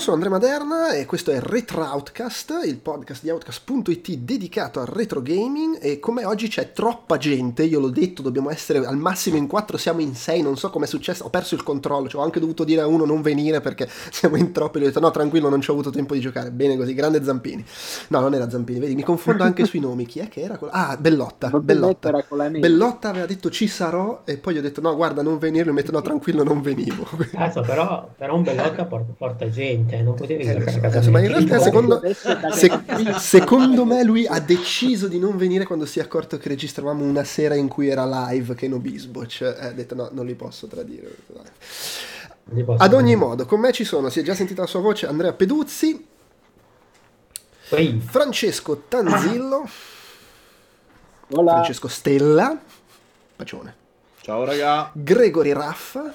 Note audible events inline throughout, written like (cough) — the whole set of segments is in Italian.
Sono Andrea Maderna e questo è Retro Outcast, il podcast di Outcast.it dedicato al retro gaming e come oggi c'è troppa gente, io l'ho detto, dobbiamo essere al massimo in quattro, siamo in sei, non so come è successo, ho perso il controllo, cioè ho anche dovuto dire a uno non venire perché (laughs) siamo in troppi, gli ho detto no tranquillo non ci ho avuto tempo di giocare, bene così, grande Zampini. No, non era Zampini, vedi, mi confondo anche sui nomi, chi è che era quello? Ah, Bellotta, Bellotta. Bellotta aveva detto ci sarò e poi gli ho detto no guarda non venire, lui mi ha detto no tranquillo non venivo. Cazzo, però, però un Bellotta porta, porta gente, non potevi eh, giocare a casa cazzo, ma in realtà secondo, se, secondo me lui ha deciso di non venire quando si è accorto che registravamo una sera in cui era live che no Bisboch, eh, ha detto no, non li posso tradire. Ad ogni modo, con me ci sono, si è già sentita la sua voce, Andrea Peduzzi, Ehi. Francesco Tanzillo, (coughs) Hola. Francesco Stella, Pacione. Ciao raga. Gregory Raffa.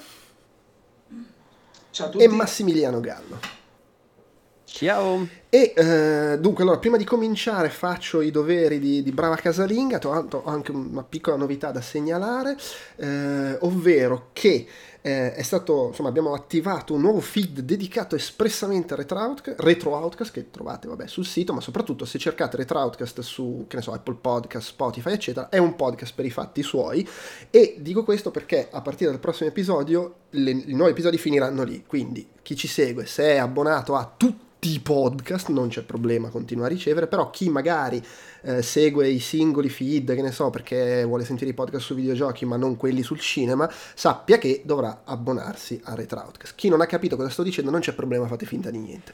Ciao a tutti. E Massimiliano Gallo. Ciao. E eh, dunque, allora, prima di cominciare faccio i doveri di, di Brava Casalinga, ho anche una piccola novità da segnalare, eh, ovvero che eh, è stato, insomma, abbiamo attivato un nuovo feed dedicato espressamente a Retro Outcast, Retro Outcast che trovate vabbè, sul sito, ma soprattutto se cercate Retro Outcast su, so, Apple Podcast, Spotify, eccetera, è un podcast per i fatti suoi. E dico questo perché a partire dal prossimo episodio le, i nuovi episodi finiranno lì. Quindi chi ci segue, se è abbonato a tutti i podcast, non c'è problema, continua a ricevere, però chi magari eh, segue i singoli feed, che ne so, perché vuole sentire i podcast su videogiochi ma non quelli sul cinema, sappia che dovrà abbonarsi a Retroutcast. Chi non ha capito cosa sto dicendo non c'è problema, fate finta di niente.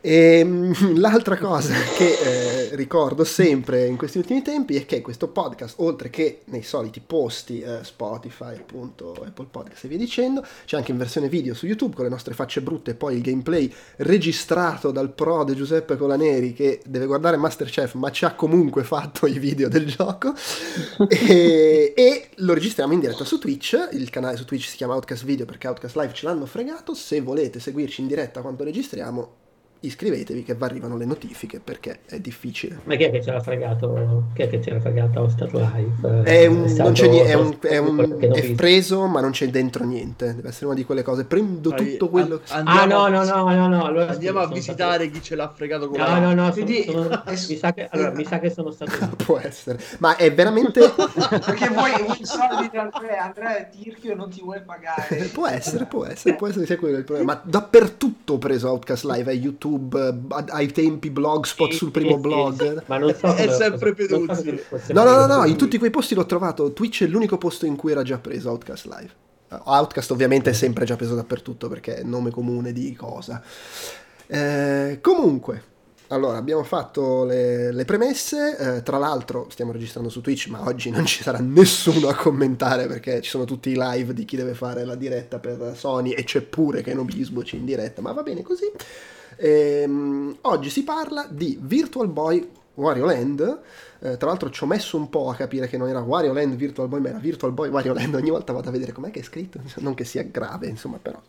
E ehm, (laughs) l'altra cosa che eh, ricordo sempre in questi ultimi tempi è che questo podcast, oltre che nei soliti posti eh, Spotify, appunto, Apple Podcast e via dicendo, c'è anche in versione video su YouTube con le nostre facce brutte e poi il gameplay registrato dal prode Giuseppe Colaneri che deve guardare Masterchef ma ci ha comunque fatto i video del gioco. (laughs) E, e lo registriamo in diretta su Twitch, il canale su Twitch si chiama Outcast Video perché Outcast Live ce l'hanno fregato, se volete seguirci in diretta quando registriamo iscrivetevi che vi arrivano le notifiche perché è difficile. Ma chi è che ce l'ha fregato? Chi è che ce l'ha fregato a Stato Live? È, un, è, non c'è niente, è, un, è, un, è preso ma non c'è dentro niente, deve essere una di quelle cose. Prendo tutto quello che... Andiamo, ah no, no, no, no, no. Allora, andiamo a visitare stato... chi ce l'ha fregato con No, no, no, Quindi, sono, sono, mi, sa che, allora, mi sa che sono stato... (laughs) Può essere, ma è veramente... (laughs) perché vuoi, vuoi (laughs) soldi da Andrea, Andrea è tirchio e non ti vuole pagare. può essere, può essere, può essere sia quello il problema, ma dappertutto ho preso Outcast Live, a YouTube, ai tempi blogspot sul primo blog. Ma non so (laughs) è sempre Peduzzi. No, no, no, no, in tutti quei posti l'ho trovato. Twitch è l'unico posto in cui era già preso Outcast Live. Outcast ovviamente è sempre già preso dappertutto perché è nome comune di cosa. Eh, comunque, allora abbiamo fatto le, le premesse. Eh, tra l'altro, stiamo registrando su Twitch, ma oggi non ci sarà nessuno a commentare perché ci sono tutti i live di chi deve fare la diretta per Sony e c'è pure Keno Bisboci in diretta, ma va bene così. Ehm, oggi si parla di Virtual Boy Wario Land. Eh, tra l'altro ci ho messo un po' a capire che non era Wario Land Virtual Boy, ma era Virtual Boy Wario Land. Ogni volta vado a vedere com'è che è scritto, non che sia grave, insomma, però.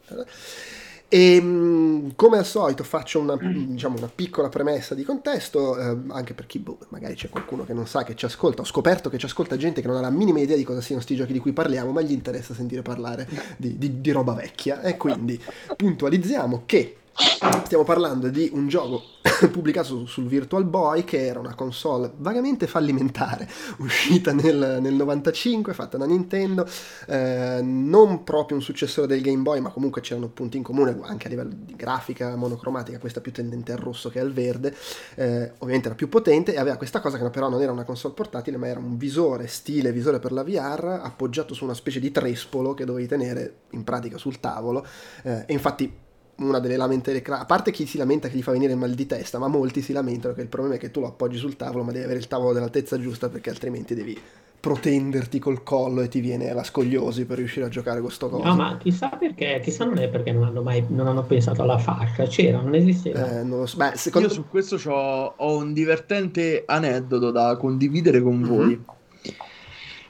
E ehm, come al solito faccio una, diciamo, una piccola premessa di contesto, eh, anche per chi boh, magari c'è qualcuno che non sa che ci ascolta. Ho scoperto che ci ascolta gente che non ha la minima idea di cosa siano sti giochi di cui parliamo, ma gli interessa sentire parlare di, di, di roba vecchia. E quindi puntualizziamo che Stiamo parlando di un gioco (laughs) pubblicato sul Virtual Boy che era una console vagamente fallimentare, (laughs) uscita nel, nel 95, fatta da Nintendo, eh, non proprio un successore del Game Boy, ma comunque c'erano punti in comune anche a livello di grafica monocromatica, questa più tendente al rosso che al verde, eh, ovviamente era più potente e aveva questa cosa che però non era una console portatile, ma era un visore stile visore per la VR appoggiato su una specie di trespolo che dovevi tenere in pratica sul tavolo eh, e infatti una delle lamentele, a parte chi si lamenta che gli fa venire mal di testa, ma molti si lamentano che il problema è che tu lo appoggi sul tavolo, ma devi avere il tavolo dell'altezza giusta perché altrimenti devi protenderti col collo e ti viene la scogliosi per riuscire a giocare con sto coso. No, ma chissà perché, chissà non è perché non hanno mai non hanno pensato alla fascia, c'era, non esisteva. Eh, non so. Beh, secondo... Io su questo ho un divertente aneddoto da condividere con mm-hmm. voi.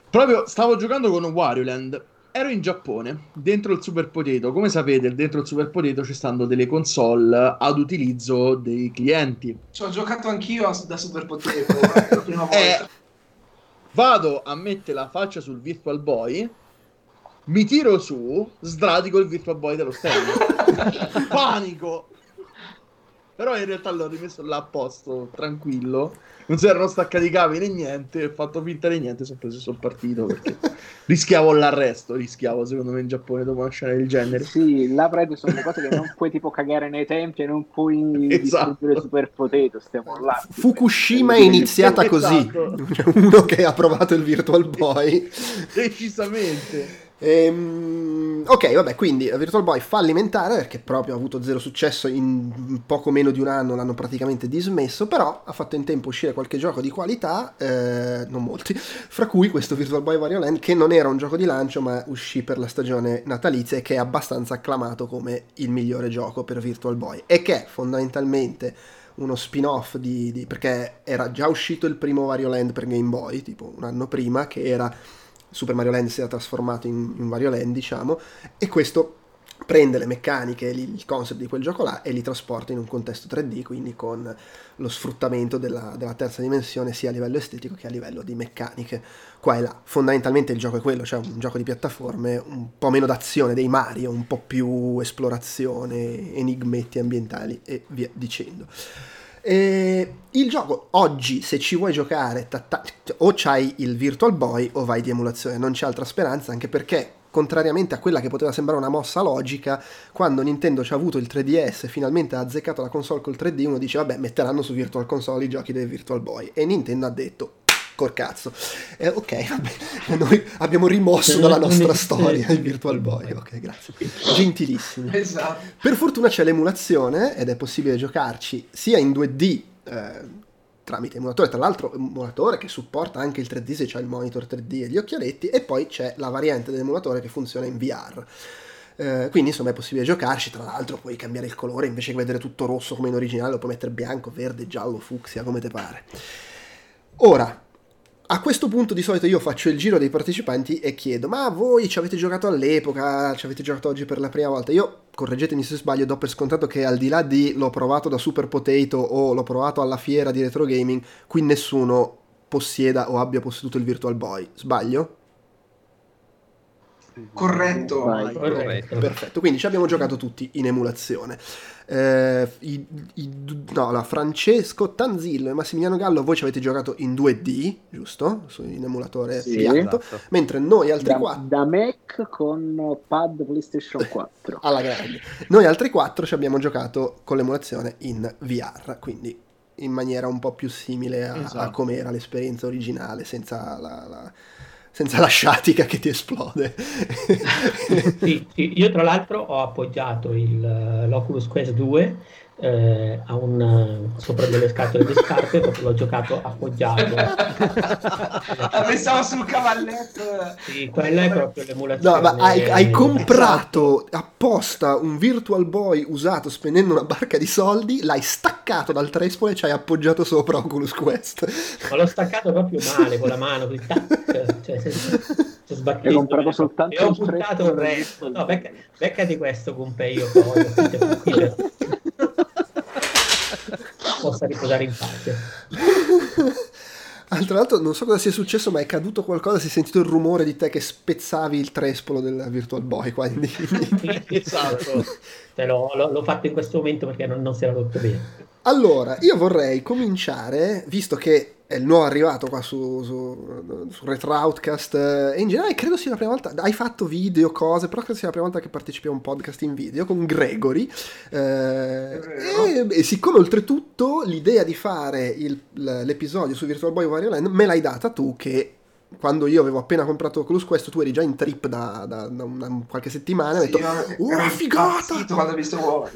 Proprio stavo giocando con Wario Land ero in Giappone, dentro il Super Potato. Come sapete, dentro il Super Potato ci stanno delle console ad utilizzo dei clienti. Ci ho giocato anch'io da Super Potato (laughs) eh, la prima volta. Eh, vado a mettere la faccia sul Virtual Boy, mi tiro su, sdradico il Virtual Boy dello stand. (laughs) Panico! Però in realtà l'ho rimesso là a posto, tranquillo. Non si erano staccati i cavi né niente. Ho fatto finta di niente. Sono preso sul partito perché (laughs) rischiavo l'arresto. Rischiavo, secondo me, in Giappone dopo una scena del genere. Sì, là prende sono le cose che non puoi tipo cagare nei tempi e non puoi (laughs) Esatto. distruggere super potato. Stiamo là. Fukushima è iniziata così. Esatto. (laughs) Uno che ha provato il Virtual Boy. Decisamente. Ehm, ok, vabbè, quindi Virtual Boy fallimentare perché proprio ha avuto zero successo in poco meno di un anno, l'hanno praticamente dismesso, però ha fatto in tempo uscire qualche gioco di qualità, eh, non molti, fra cui questo Virtual Boy Wario Land che non era un gioco di lancio ma uscì per la stagione natalizia e che è abbastanza acclamato come il migliore gioco per Virtual Boy e che è fondamentalmente uno spin-off di, di- perché era già uscito il primo Wario Land per Game Boy, tipo un anno prima, che era Super Mario Land si era trasformato in, in Wario Land, diciamo, e questo prende le meccaniche, il concept di quel gioco là e li trasporta in un contesto 3D, quindi con lo sfruttamento della, della terza dimensione sia a livello estetico che a livello di meccaniche, qua e là. Fondamentalmente il gioco è quello, cioè un gioco di piattaforme un po' meno d'azione dei Mario, un po' più esplorazione, enigmetti ambientali e via dicendo. E il gioco oggi, se ci vuoi giocare, ta- ta- o c'hai il Virtual Boy o vai di emulazione, non c'è altra speranza, anche perché, contrariamente a quella che poteva sembrare una mossa logica, quando Nintendo ci ha avuto il 3DS e finalmente ha azzeccato la console col 3D, uno dice, vabbè, metteranno su Virtual Console i giochi del Virtual Boy. E Nintendo ha detto, col cazzo. Eh, ok, vabbè, noi abbiamo rimosso dalla nostra storia il Virtual Boy. Ok, grazie. Gentilissimi. Esatto. Per fortuna c'è l'emulazione ed è possibile giocarci sia in 2D eh, tramite emulatore, tra l'altro emulatore che supporta anche il 3D se c'è il monitor 3D e gli occhialetti e poi c'è la variante dell'emulatore che funziona in VR. Eh, quindi insomma è possibile giocarci, tra l'altro puoi cambiare il colore invece che vedere tutto rosso come in originale, lo puoi mettere bianco, verde, giallo, fucsia, come te pare. Ora, a questo punto di solito io faccio il giro dei partecipanti e chiedo, ma voi ci avete giocato all'epoca, ci avete giocato oggi per la prima volta? Io, correggetemi se sbaglio, do per scontato che al di là di l'ho provato da Super Potato o l'ho provato alla fiera di Retro Gaming, qui nessuno possieda o abbia posseduto il Virtual Boy. Sbaglio? Corretto. Vai. Corretto. Perfetto, quindi ci abbiamo giocato tutti in emulazione. Eh, i- i- no, allora, Francesco Tanzillo e Massimiliano Gallo, voi ci avete giocato in 2D, giusto? Su, in emulatore Sì. piatto. Esatto. Mentre noi altri Da, quattro, da Mac con pad PlayStation (laughs) 4. alla grande, noi altri quattro ci abbiamo giocato con l'emulazione in VR, quindi in maniera un po' più simile a, Esatto. a come era l'esperienza originale, senza la, la- senza la sciatica che ti esplode. Sì, sì, io tra l'altro ho appoggiato il, eh, l'Oculus Quest 2 eh, a un, eh, sopra delle scatole di scarpe perché l'ho giocato appoggiato. (laughs) Ah, Pensavo sul cavalletto. Sì, quella è proprio l'emulazione. No, ma hai, hai comprato apposta un Virtual Boy usato spendendo una barca di soldi, l'hai staccato dal trespolo e ci hai appoggiato sopra Oculus Quest. Ma l'ho staccato proprio male con la mano, così tac, cioè senza sbattere. Hai comprato soltanto E ho buttato il resto. No, becca, beccati questo Pompei, io poi, cioè, possa riposare in pace. Ah, Tra l'altro non so cosa sia successo, ma è caduto qualcosa, si è sentito il rumore di te che spezzavi il trespolo del Virtual Boy, quindi... (laughs) Esatto. Cioè, l'ho, l'ho- fatto in questo momento perché non, non si era rotto bene. Allora, io vorrei cominciare, visto che è il nuovo arrivato qua su, su, su Retro Outcast eh, e in generale credo sia la prima volta, hai fatto video, cose, però credo sia la prima volta che partecipi a un podcast in video con Gregory eh, e, e siccome oltretutto l'idea di fare il- l'episodio su Virtual Boy Wario Land me l'hai data tu che quando io avevo appena comprato Oculus Quest tu eri già in trip da, da- da una- qualche settimana e hai Sì, detto ero "Oh, figata!" quando ho visto.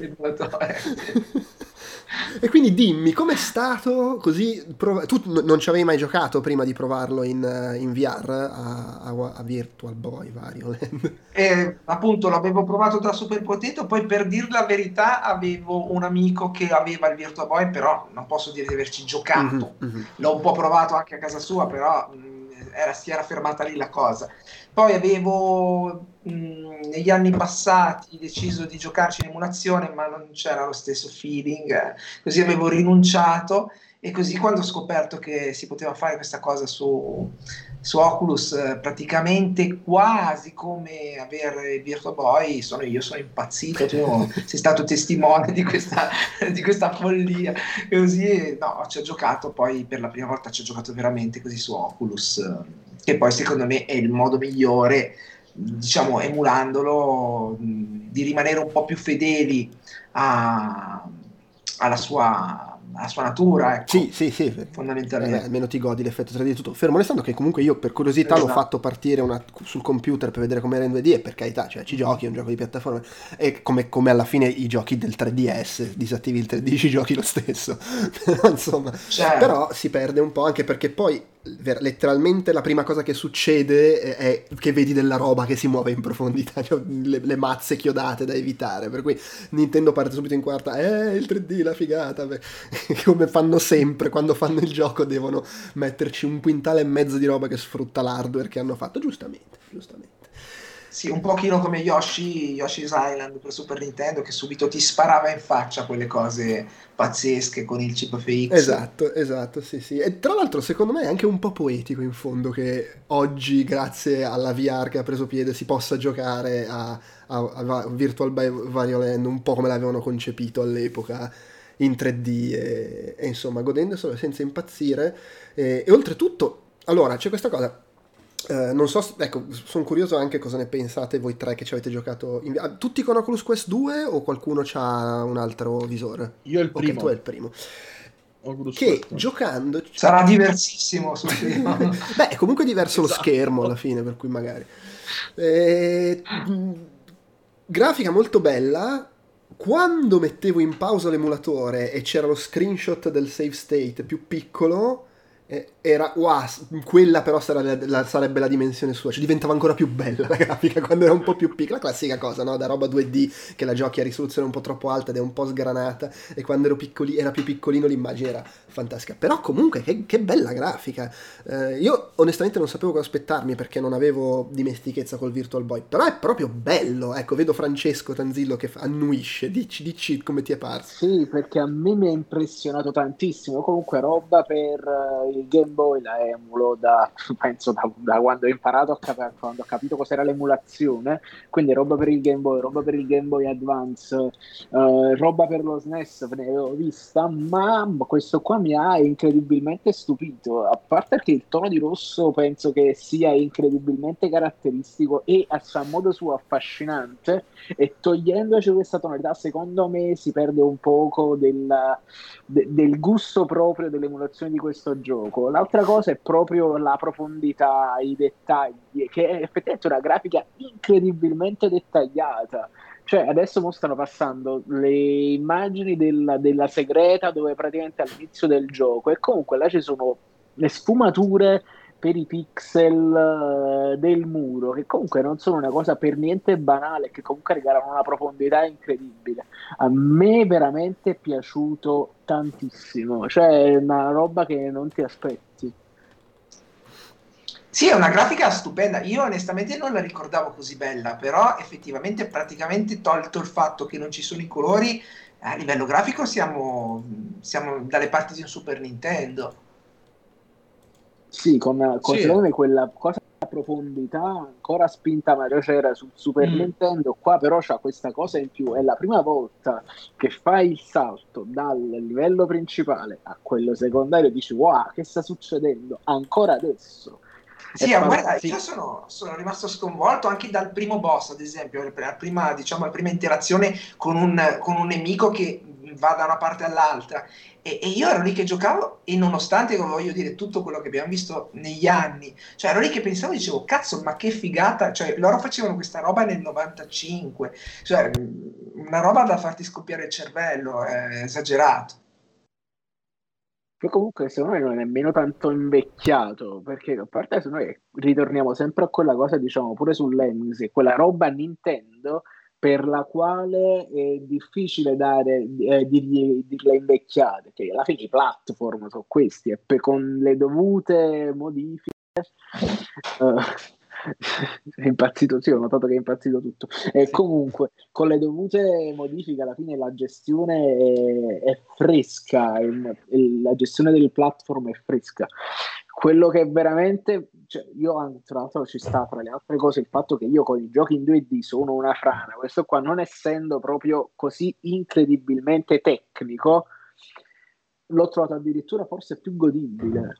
E quindi dimmi, com'è stato così? prov- tu n- non ci avevi mai giocato prima di provarlo in, eh, in VR a, a- a Virtual Boy Wario Land? (laughs) E appunto l'avevo provato da Super Potato, poi per dir la verità avevo un amico che aveva il Virtua Boy, però non posso dire di averci giocato. Mhm, mhm. L'ho un po' provato anche a casa sua, però mh, era, si era fermata lì la cosa. Poi avevo mh, negli anni passati deciso di giocarci in emulazione, ma non c'era lo stesso feeling, eh, così avevo rinunciato e così quando ho scoperto che si poteva fare questa cosa su, su Oculus, eh, praticamente quasi come avere Virtual Boy, sono, io sono impazzito, tu (laughs) sei stato testimone di questa, di questa follia. E così, no, ci ho giocato, poi per la prima volta ci ho giocato veramente così su Oculus, eh, che poi secondo me è il modo migliore, diciamo, emulandolo, di rimanere un po' più fedeli a- alla sua alla sua natura, ecco, Sì, sì, sì. fondamentalmente. Eh, almeno ti godi l'effetto 3D e tutto. Fermo restando che comunque io per curiosità l'ho Esatto. fatto partire una- sul computer per vedere com'era in 2D e per carità, cioè ci giochi, è un gioco di piattaforma e come, come alla fine i giochi del 3DS, disattivi il 3D, (laughs) ci giochi lo stesso. (laughs) Insomma, Certo. però si perde un po' anche perché poi letteralmente la prima cosa che succede è, che vedi della roba che si muove in profondità, (laughs) cioè le, le mazze chiodate da evitare, per cui Nintendo parte subito in quarta, eh il 3D la figata, (laughs) come fanno sempre quando fanno il gioco devono metterci un quintale e mezzo di roba che sfrutta l'hardware che hanno fatto, giustamente, giustamente. Sì, un pochino come Yoshi, Yoshi's Island per Super Nintendo che subito ti sparava in faccia quelle cose pazzesche con il chip FX. Esatto, esatto, sì, sì. E tra l'altro secondo me è anche un po' poetico in fondo che oggi, grazie alla VR che ha preso piede, si possa giocare a, a- a Virtual Wario Land un po' come l'avevano concepito all'epoca in 3D e, e insomma godendoselo senza impazzire. E, e oltretutto, allora c'è questa cosa. Eh, non so, ecco, sono curioso anche cosa ne pensate voi tre che ci avete giocato. in- ah, tutti con Oculus Quest 2 o qualcuno ha un altro visore? Io il primo. tu è il primo Oculus che Quest. giocando Sarà diversissimo sul (laughs) primo. beh è comunque diverso lo Esatto. schermo alla fine per cui magari Eh, mh, grafica molto bella quando mettevo in pausa l'emulatore e c'era lo screenshot del save state più piccolo era wow, quella però sarà la- sarebbe la dimensione sua, cioè diventava ancora più bella la grafica (laughs) quando era un po' più piccola, la classica cosa, no? Da roba 2D che la giochi a risoluzione un po' troppo alta ed è un po' sgranata e quando piccoli- era più piccolino l'immagine era fantastica. Però comunque che, che bella grafica. Eh, io onestamente non sapevo cosa aspettarmi perché non avevo dimestichezza col Virtual Boy, però è proprio bello. Ecco, vedo Francesco Tanzillo che annuisce, dici, dici come ti è parso. Sì, perché a me mi ha impressionato tantissimo. Comunque, roba per eh, il Game Boy la emulo da (laughs) penso da, da quando ho imparato cap- quando ho capito cos'era l'emulazione. Quindi, roba per il Game Boy, roba per il Game Boy Advance, eh, roba per lo SNES, ne avevo vista. Ma questo qua mi ha incredibilmente stupito. A parte che il tono di rosso penso che sia incredibilmente caratteristico e a suo modo suo affascinante e togliendoci questa tonalità secondo me si perde un poco del, de- del gusto proprio dell'emulazione di questo gioco l'altra cosa è proprio la profondità i dettagli che è effettivamente una grafica incredibilmente dettagliata. Cioè adesso mo stanno passando le immagini della, della segreta dove praticamente all'inizio del gioco e comunque là ci sono le sfumature per i pixel eh, del muro, che comunque non sono una cosa per niente banale, che comunque regalano una profondità incredibile. A me veramente è piaciuto tantissimo, cioè è una roba che non ti aspetti. Sì, è una grafica stupenda. Io onestamente non la ricordavo così bella, però effettivamente praticamente tolto il fatto che non ci sono i colori, a livello grafico siamo, siamo dalle parti di un Super Nintendo. Sì, con, con Sì. quella cosa di profondità ancora spinta Mario c'era sul Super Mm. Nintendo, qua però c'ha questa cosa in più, è la prima volta che fai il salto dal livello principale a quello secondario e dici wow, che sta succedendo ancora adesso? Sì, È guarda, io sono, sono rimasto sconvolto anche dal primo boss, ad esempio, la prima, diciamo, la prima interazione con un, con un nemico che va da una parte all'altra. E, e io ero lì che giocavo e nonostante, voglio dire, tutto quello che abbiamo visto negli anni, cioè ero lì che pensavo, dicevo, cazzo, ma che figata, cioè loro facevano questa roba nel 95, cioè una roba da farti scoppiare il cervello, è esagerato. Che comunque secondo me non è nemmeno tanto invecchiato, perché a parte se noi ritorniamo sempre a quella cosa, diciamo pure sull'Emmys, che quella roba Nintendo per la quale è difficile dare, eh, dirgli, dirle invecchiate, che alla fine i platform sono questi e per- con le dovute modifiche eh, (laughs) è impazzito, sì, ho notato che è impazzito tutto. E comunque, con le dovute modifiche, alla fine la gestione è, è fresca, il, il, la gestione del platform è fresca. Quello che veramente, cioè, io tra l'altro ci sta tra le altre cose il fatto che io con i giochi in 2D sono una frana, questo qua non essendo proprio così incredibilmente tecnico, l'ho trovato addirittura forse più godibile.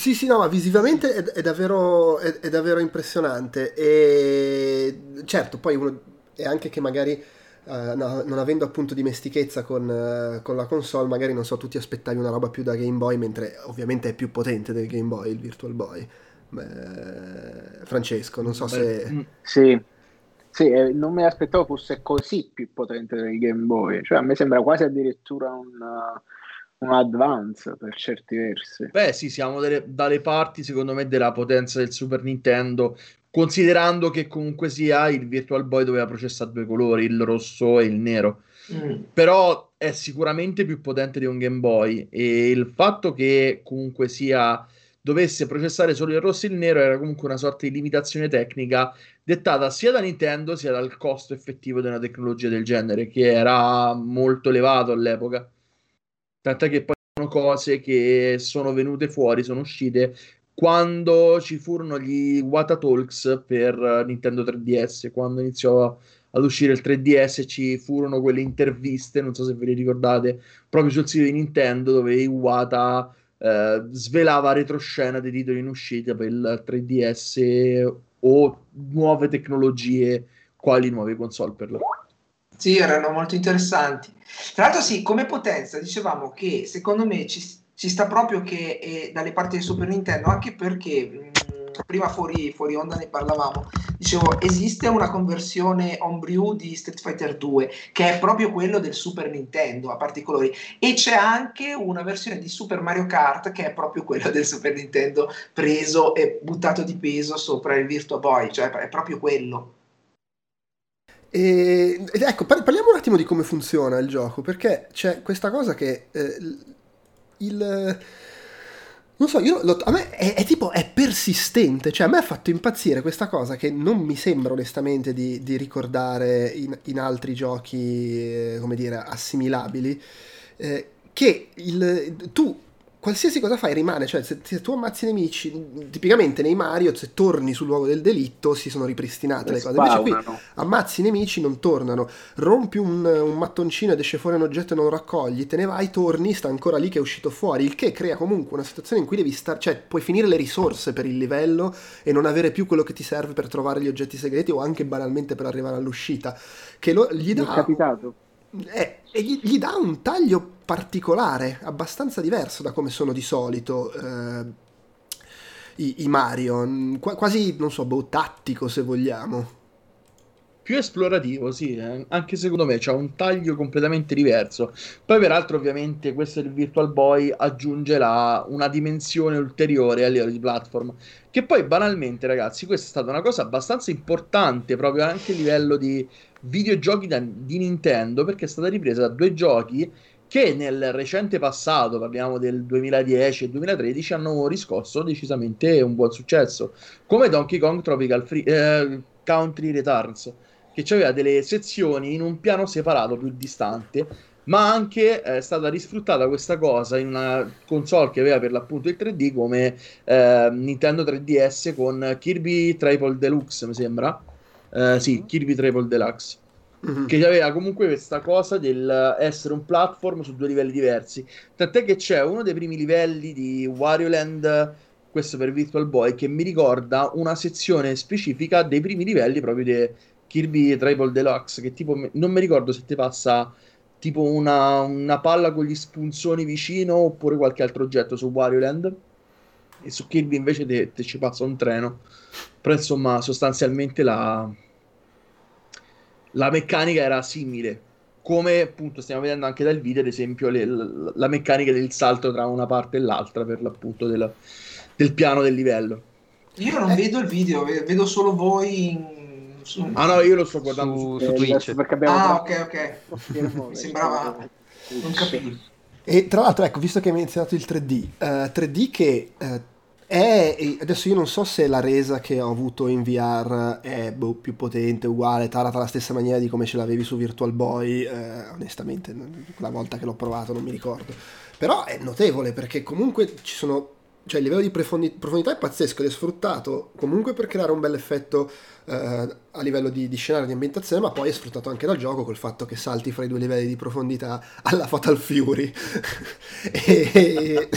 Sì, sì, no, ma visivamente è, è, davvero, è, è, davvero, impressionante. E certo, poi uno è anche che magari uh, no, non avendo appunto dimestichezza con, uh, con, la console, magari non so, tu ti aspettavi una roba più da Game Boy, mentre ovviamente è più potente del Game Boy, il Virtual Boy. Beh, Francesco, non so se. Mm, sì, sì, eh, non mi aspettavo fosse così più potente del Game Boy, cioè a me sembra quasi addirittura un. Un advance per certi versi. Beh, sì, siamo delle, dalle parti, secondo me, della potenza del Super Nintendo, considerando che comunque sia il Virtual Boy doveva processare due colori, il rosso e il nero. Mm. Però è sicuramente più potente di un Game Boy e il fatto che comunque sia dovesse processare solo il rosso e il nero era comunque una sorta di limitazione tecnica dettata sia da Nintendo sia dal costo effettivo di una tecnologia del genere che era molto elevato all'epoca. Tant'è che poi sono cose che sono venute fuori, sono uscite quando ci furono gli Wata Talks per Nintendo 3DS, quando iniziò ad uscire il 3DS ci furono quelle interviste, non so se ve le ricordate, proprio sul sito di Nintendo dove Iwata eh, svelava retroscena dei titoli in uscita per il 3DS o nuove tecnologie, quali nuove console per l'appunto. Sì, erano molto interessanti. Tra l'altro, sì, come potenza, dicevamo che secondo me ci, ci sta proprio che è dalle parti del Super Nintendo, anche perché mh, prima fuori, fuori, onda ne parlavamo. Dicevo, esiste una conversione homebrew di Street Fighter 2 che è proprio quello del Super Nintendo a parti colori, e c'è anche una versione di Super Mario Kart che è proprio quello del Super Nintendo preso e buttato di peso sopra il Virtua Boy, cioè è proprio quello. E, ecco, parliamo un attimo di come funziona il gioco, perché c'è questa cosa che eh, il... Non so, io lo, a me è, è, tipo, è persistente, cioè a me ha fatto impazzire questa cosa che non mi sembra onestamente di, di ricordare in, in, altri giochi, eh, come dire, assimilabili, eh, che il, tu qualsiasi cosa fai rimane, cioè se, se, tu ammazzi i nemici, tipicamente nei Mario se torni sul luogo del delitto si sono ripristinate le, cose, invece qui ammazzi i nemici non tornano, rompi un, un, mattoncino ed esce fuori un oggetto e non lo raccogli, te ne vai, torni, sta ancora lì che è uscito fuori, il che crea comunque una situazione in cui devi stare, cioè puoi finire le risorse per il livello e non avere più quello che ti serve per trovare gli oggetti segreti o anche banalmente per arrivare all'uscita, che lo, gli dà... È capitato. Eh, e gli, gli, dà un taglio particolare, abbastanza diverso da come sono di solito eh, i, i, Mario, Qu- quasi, non so, boh, tattico se vogliamo. Più esplorativo, sì, eh. anche secondo me c'ha un taglio completamente diverso. Poi, peraltro, ovviamente, questo del Virtual Boy aggiunge la, una dimensione ulteriore a livello di platform. Che poi, banalmente, ragazzi, questa è stata una cosa abbastanza importante proprio anche a livello di videogiochi da, di Nintendo perché è stata ripresa da due giochi che nel recente passato, parliamo del 2010 e 2013, hanno riscosso decisamente un buon successo, come Donkey Kong Tropical Free, eh, Country Returns, che aveva delle sezioni in un piano separato più distante, ma anche è stata risfruttata questa cosa in una console che aveva per l'appunto il 3D come eh, Nintendo 3DS con Kirby Triple Deluxe, mi sembra, uh, sì, Kirby Triple Deluxe. Mm-hmm. Che aveva comunque questa cosa del essere un platform su due livelli diversi. Tant'è che c'è uno dei primi livelli di Wario Land, questo per Virtual Boy, che mi ricorda una sezione specifica dei primi livelli proprio di Kirby Triple Deluxe. Che tipo, non mi ricordo se ti passa tipo una, una palla con gli spunzoni vicino oppure qualche altro oggetto su Wario Land. E su Kirby invece te, te ci passa un treno. Però insomma, sostanzialmente la, la meccanica era simile. Come appunto stiamo vedendo anche dal video, ad esempio, le, la, la, meccanica del salto tra una parte e l'altra per l'appunto del, del piano del livello. Io non eh. vedo il video, vedo solo voi in su... Ah no, io lo sto guardando su, su, su Twitch. ah, ok, ok. Mi sembrava... Non capivo. E tra l'altro, ecco, visto che hai menzionato il 3D, uh, 3D che uh, e adesso io non so se la resa che ho avuto in VR è boh, più potente, uguale, tarata alla stessa maniera di come ce l'avevi su Virtual Boy, eh, onestamente la volta che l'ho provato non mi ricordo. Però è notevole perché comunque ci sono cioè il livello di profondi- profondità è pazzesco ed è sfruttato comunque per creare un bel effetto eh, a livello di, di scenario di ambientazione, ma poi è sfruttato anche dal gioco col fatto che salti fra i due livelli di profondità alla Fatal Fury (laughs) e,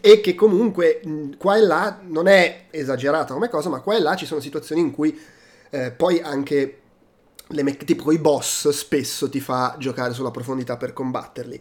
e, che comunque qua e là non è esagerata come cosa, ma qua e là ci sono situazioni in cui eh, poi anche le me- tipo i boss spesso ti fa giocare sulla profondità per combatterli.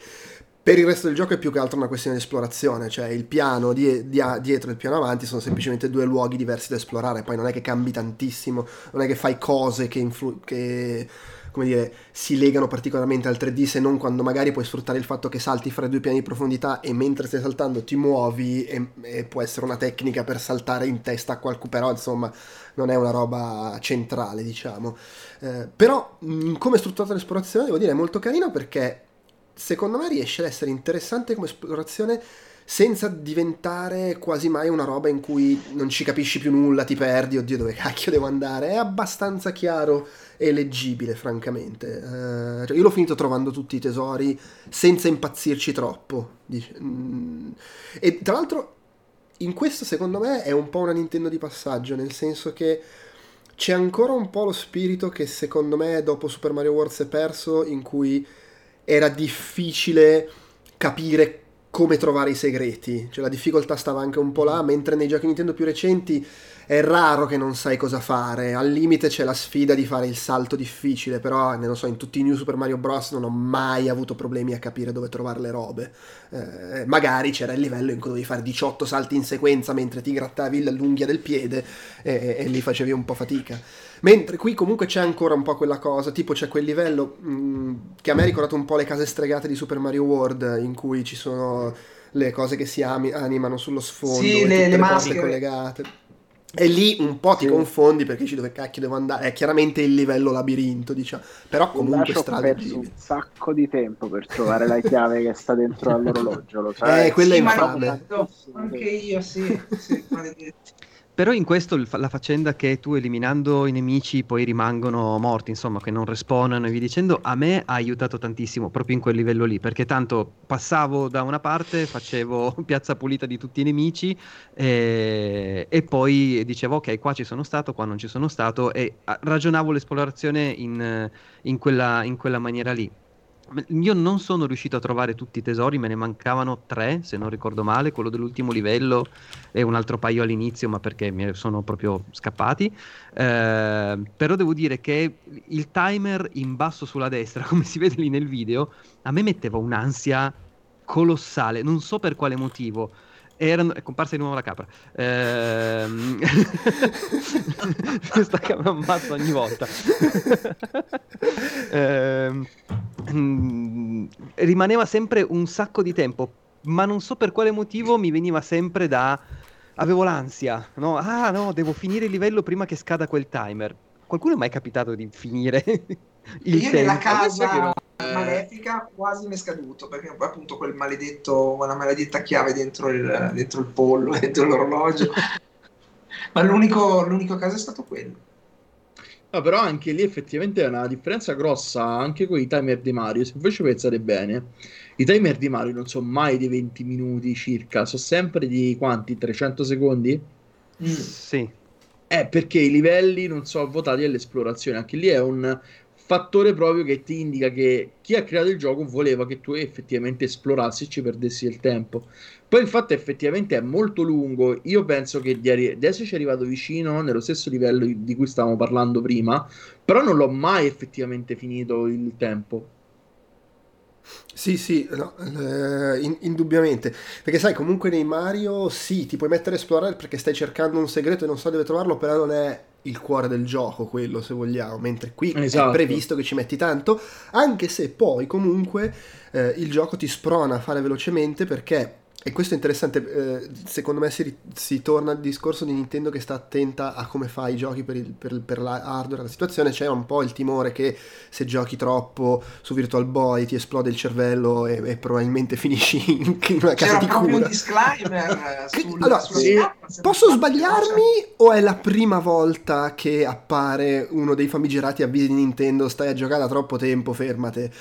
Per il resto del gioco è più che altro una questione di esplorazione, cioè il piano die- dia- dietro e il piano avanti sono semplicemente due luoghi diversi da esplorare, poi non è che cambi tantissimo, non è che fai cose che, influ- che come dire, si legano particolarmente al 3D se non quando magari puoi sfruttare il fatto che salti fra i due piani di profondità e mentre stai saltando ti muovi e, e può essere una tecnica per saltare in testa a qualcuno, però insomma non è una roba centrale diciamo. Eh, però come è strutturata l'esplorazione devo dire è molto carino perché secondo me riesce ad essere interessante come esplorazione senza diventare quasi mai una roba in cui non ci capisci più nulla, ti perdi, oddio dove cacchio devo andare, è abbastanza chiaro e leggibile francamente. Uh, io l'ho finito trovando tutti i tesori senza impazzirci troppo. Mm. E tra l'altro in questo secondo me è un po' una Nintendo di passaggio, nel senso che c'è ancora un po' lo spirito che secondo me dopo Super Mario si è perso in cui era difficile capire come trovare i segreti, cioè la difficoltà stava anche un po' là, mentre nei giochi Nintendo più recenti è raro che non sai cosa fare, al limite c'è la sfida di fare il salto difficile, però ne so, in tutti i New Super Mario Bros. non ho mai avuto problemi a capire dove trovare le robe. Eh, magari c'era il livello in cui dovevi fare 18 salti in sequenza mentre ti grattavi l'unghia del piede e, e lì facevi un po' fatica. Mentre qui comunque c'è ancora un po' quella cosa, tipo c'è quel livello mh, mm, che a me ha ricordato un po' le case stregate di Super Mario World, in cui ci sono le cose che si animano sullo sfondo, Sì, e le- le cose maschere. collegate. E lì un po' ti Sì. confondi perché dici dove cacchio devo andare. È chiaramente il livello labirinto, diciamo. Però comunque ci ho perso un sacco di tempo per trovare la chiave che sta dentro (laughs) all'orologio, lo sai? Eh, quella è Sì, ma infame. anche io, sì. sì (laughs) maledetti. Però in questo la faccenda che tu eliminando i nemici poi rimangono morti, insomma, che non respawnano e via dicendo, a me ha aiutato tantissimo proprio in quel livello lì, perché tanto passavo da una parte, facevo (laughs) piazza pulita di tutti i nemici e, e poi dicevo ok, qua ci sono stato, qua non ci sono stato e ah, ragionavo l'esplorazione in, in quella, in quella maniera lì. Io non sono riuscito a trovare tutti i tesori, me ne mancavano tre, se non ricordo male, quello dell'ultimo livello e un altro paio all'inizio, ma perché mi sono proprio scappati. Eh, però devo dire che il timer in basso sulla destra, (laughs) come si vede lì nel video, a me metteva un'ansia colossale, non so per quale motivo. Erano, è comparsa di nuovo la capra. Ehm... (laughs) Questa capra ammazza ogni volta. (laughs) Ehm, mm, rimaneva sempre un sacco di tempo, ma non so per quale motivo mi veniva sempre da... Avevo l'ansia, no? Ah no, devo finire il livello prima che scada quel timer. Qualcuno è mai capitato di finire il io nella tempo? Che casa non- malefica quasi mi è scaduto perché poi appunto quel maledetto quella maledetta chiave dentro il, dentro il pollo (laughs) dentro l'orologio ma l'unico, l'unico caso è stato quello No, però anche lì effettivamente è una differenza grossa anche con i timer di Mario. Se voi ci pensate bene, i timer di Mario non sono mai di 20 minuti circa, sono sempre di quanti? 300 secondi? Mm. Sì. Eh, perché i livelli non sono votati all'esplorazione. Anche lì è un fattore proprio che ti indica che chi ha creato il gioco voleva che tu effettivamente esplorassi e ci perdessi il tempo. Poi il fatto effettivamente è molto lungo. Io penso che arri- di esserci arrivato vicino nello stesso livello di cui stavamo parlando prima, però non l'ho mai effettivamente finito il tempo. Sì, sì, no, eh, in- indubbiamente. Perché sai, comunque nei Mario sì, ti puoi mettere a esplorare perché stai cercando un segreto e non so dove trovarlo, però non è il cuore del gioco quello, se vogliamo. Mentre qui Esatto. è previsto che ci metti tanto, anche se poi comunque eh, il gioco ti sprona a fare velocemente perché e questo è interessante, eh, secondo me si, si, torna al discorso di Nintendo che sta attenta a come fa i giochi per, il, per, per la hardware, la situazione, c'è un po' il timore che se giochi troppo su Virtual Boy ti esplode il cervello e, e probabilmente (laughs) finisci in, in una casa C'era di proprio cura. un disclaimer (laughs) Che- sul, allora, sulla sì. se Posso sbagliarmi o è la prima volta che appare uno dei famigerati avvisi di Nintendo stai a giocare da troppo tempo, fermate?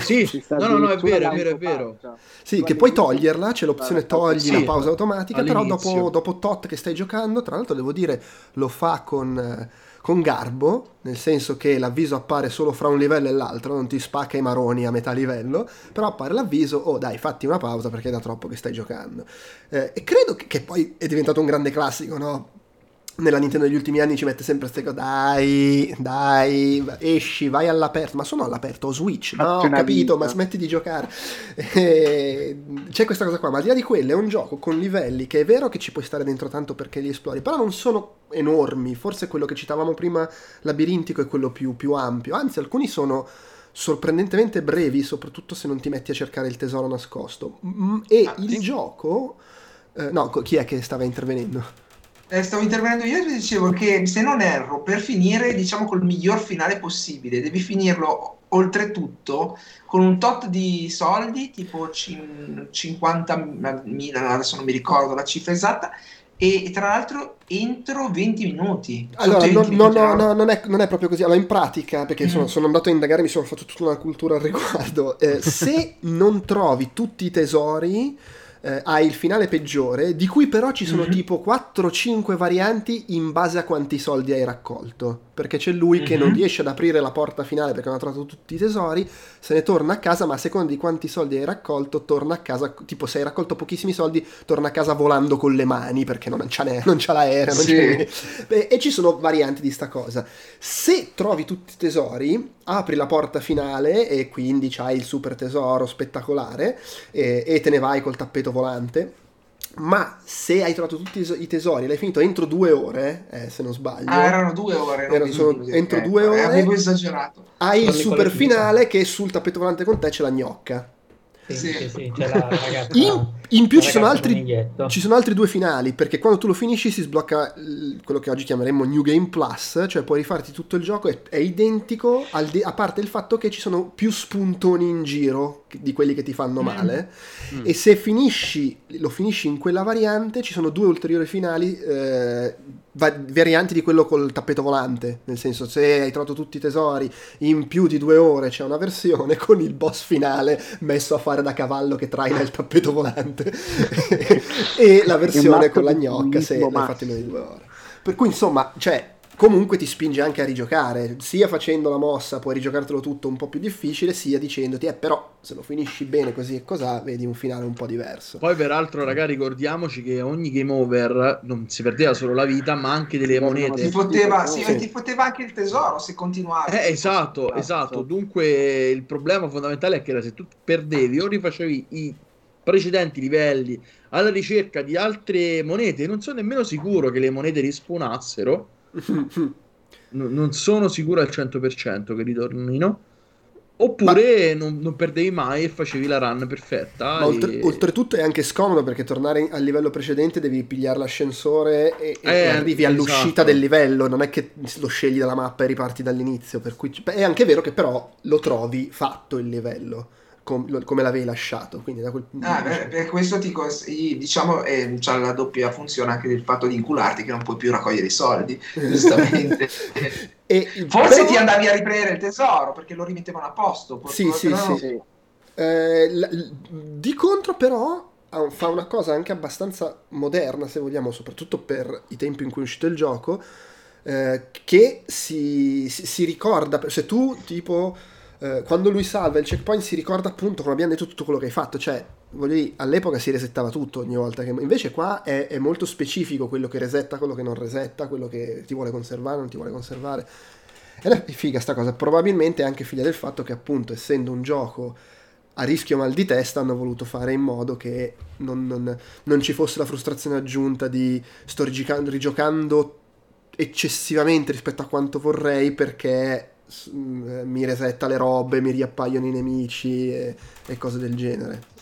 Sì, no, no, no, è vero, è vero, è vero. Sì, che puoi toglierla, c'è l'opzione togli sì, la pausa automatica, però all'inizio. dopo, dopo tot che stai giocando, tra l'altro devo dire, lo fa con, eh, con garbo, nel senso che l'avviso appare solo fra un livello e l'altro, non ti spacca i maroni a metà livello, però appare l'avviso, oh dai, fatti una pausa perché è da troppo che stai giocando. Eh, e credo che, che poi è diventato un grande classico, no? Nella Nintendo degli ultimi anni ci mette sempre queste cose, dai, dai, esci, vai all'aperto, ma sono all'aperto, ho Switch, no, ho capito, vita. ma smetti di giocare. Eh, C'è questa cosa qua, ma al di là di quello è un gioco con livelli che è vero che ci puoi stare dentro tanto perché li esplori, però non sono enormi, forse quello che citavamo prima, labirintico, è quello più, più ampio, anzi alcuni sono sorprendentemente brevi, soprattutto se non ti metti a cercare il tesoro nascosto. E Ah, il gioco... eh, no, chi è che stava intervenendo? Eh, stavo intervenendo io e dicevo che se non erro, per finire, diciamo, col miglior finale possibile, devi finirlo oltretutto con un tot di soldi, tipo cin- 50.000, no, adesso non mi ricordo la cifra esatta, e, tra l'altro entro 20 minuti. Allora, Sotto i no, 20 no, minuti, no, no, non, è, non è proprio così. Allora, in pratica, perché Mm. sono, sono andato a indagare, mi sono fatto tutta una cultura al riguardo. eh, se non trovi tutti i tesori, eh, hai il finale peggiore, di cui però ci sono Mhm. tipo 4-5 varianti in base a quanti soldi hai raccolto. Perché c'è lui che non Mhm. riesce ad aprire la porta finale perché non ha trovato tutti i tesori, se ne torna a casa, ma a seconda di quanti soldi hai raccolto, torna a casa, tipo se hai raccolto pochissimi soldi, torna a casa volando con le mani perché non c'ha, ne- non c'ha l'aereo, non Sì. Beh, e ci sono varianti di sta cosa. Se trovi tutti i tesori, apri la porta finale e quindi c'hai il super tesoro spettacolare e, e te ne vai col tappeto volante. Ma se hai trovato tutti i tes- i tesori e l'hai finito entro due ore, eh, se non sbaglio, Ah, erano due ore. Erano solo minuti, entro ok. due Eh, ore. Avevo esagerato. hai il super finale che sul tappeto volante con te c'è la gnocca. Sì, Sì. sì, sì, c'è (laughs) la ragazza. In, in più ci sono, altri, ci sono altri due finali, perché quando tu lo finisci si sblocca quello che oggi chiameremmo New Game Plus, cioè puoi rifarti tutto il gioco, è, è identico, al di- a parte il fatto che ci sono più spuntoni in giro di quelli che ti fanno Mm. male, Mm. e se finisci, lo finisci in quella variante, ci sono due ulteriori finali, eh, va- varianti di quello col tappeto volante, nel senso se hai trovato tutti i tesori in più di due ore c'è una versione (laughs) con il boss finale messo a fare da cavallo che traina il tappeto volante (laughs) e la versione con la gnocca se l'hai fatto in meno di due ore. Per cui insomma, cioè, comunque ti spinge anche a rigiocare, sia facendo la mossa puoi rigiocartelo tutto un po' più difficile, sia dicendoti, eh però se lo finisci bene così e cos'ha, vedi un finale un po' diverso. Poi, peraltro, ragazzi, ricordiamoci che ogni game over non si perdeva solo la vita, ma anche delle Sì, Ti monete. fotteva, sì, Sì. e ti fotteva anche il tesoro se continuavi. Eh, esatto, esatto. Dunque, il problema fondamentale è che era se tu perdevi o rifacevi i precedenti livelli alla ricerca di altre monete, non sono nemmeno sicuro che le monete rispawnassero. (laughs) N- non sono sicuro al 100% che ritornino. Oppure non, non perdevi mai e facevi la run perfetta. Ma oltre- e- oltretutto è anche scomodo perché tornare in- al livello precedente devi pigliare l'ascensore e, e Eh, arrivi all'uscita esatto. del livello, non è che lo scegli dalla mappa e riparti dall'inizio. Per cui è anche vero che però lo trovi fatto il livello com- lo- come l'avevi lasciato. Quindi da quel Ah, per, per questo ti cons- i- diciamo eh, c'ha la doppia funzione anche del fatto di incularti che non puoi più raccogliere i soldi, (laughs) giustamente. E- (laughs) Forse però- ti andavi a riprendere il tesoro perché lo rimettevano a posto. Sì, sì, però- sì. Eh, l- l- di contro però fa una cosa anche abbastanza moderna se vogliamo, soprattutto per i tempi in cui è uscito il gioco, eh, che si, si- si ricorda, se tu tipo eh, quando lui salva il checkpoint si ricorda appunto come abbiamo detto tutto quello che hai fatto, cioè dire, all'epoca si resettava tutto ogni volta che invece qua è, è molto specifico quello che resetta, quello che non resetta, quello che ti vuole conservare, non ti vuole conservare. Ed è figa sta cosa, probabilmente è anche figlia del fatto che appunto essendo un gioco a rischio mal di testa hanno voluto fare in modo che non, non- non ci fosse la frustrazione aggiunta di sto rigiocando eccessivamente rispetto a quanto vorrei perché mi resetta le robe, mi riappaiono i nemici e, e cose del genere.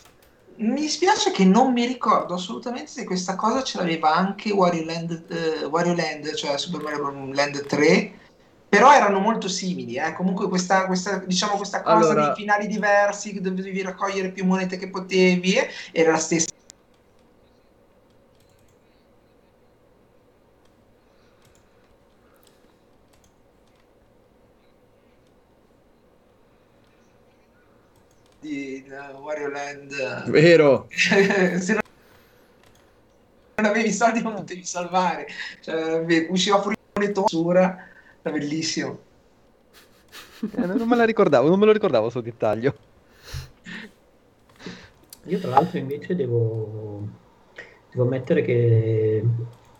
Mi dispiace che non mi ricordo assolutamente se questa cosa ce l'aveva anche Wario Land, eh, Wario Land cioè Super Mario Land 3, però erano molto simili. Eh. Comunque questa, questa, diciamo, questa cosa Allora- dei finali diversi, che dovevi raccogliere più monete che potevi, eh, era la stessa. Di uh, Wario Land. Vero. (laughs) se non non avevi i soldi non potevi salvare cioè, usciva fuori un sura era bellissimo Eh, non me la ricordavo, non me lo ricordavo questo dettaglio. Io tra l'altro invece devo, devo ammettere che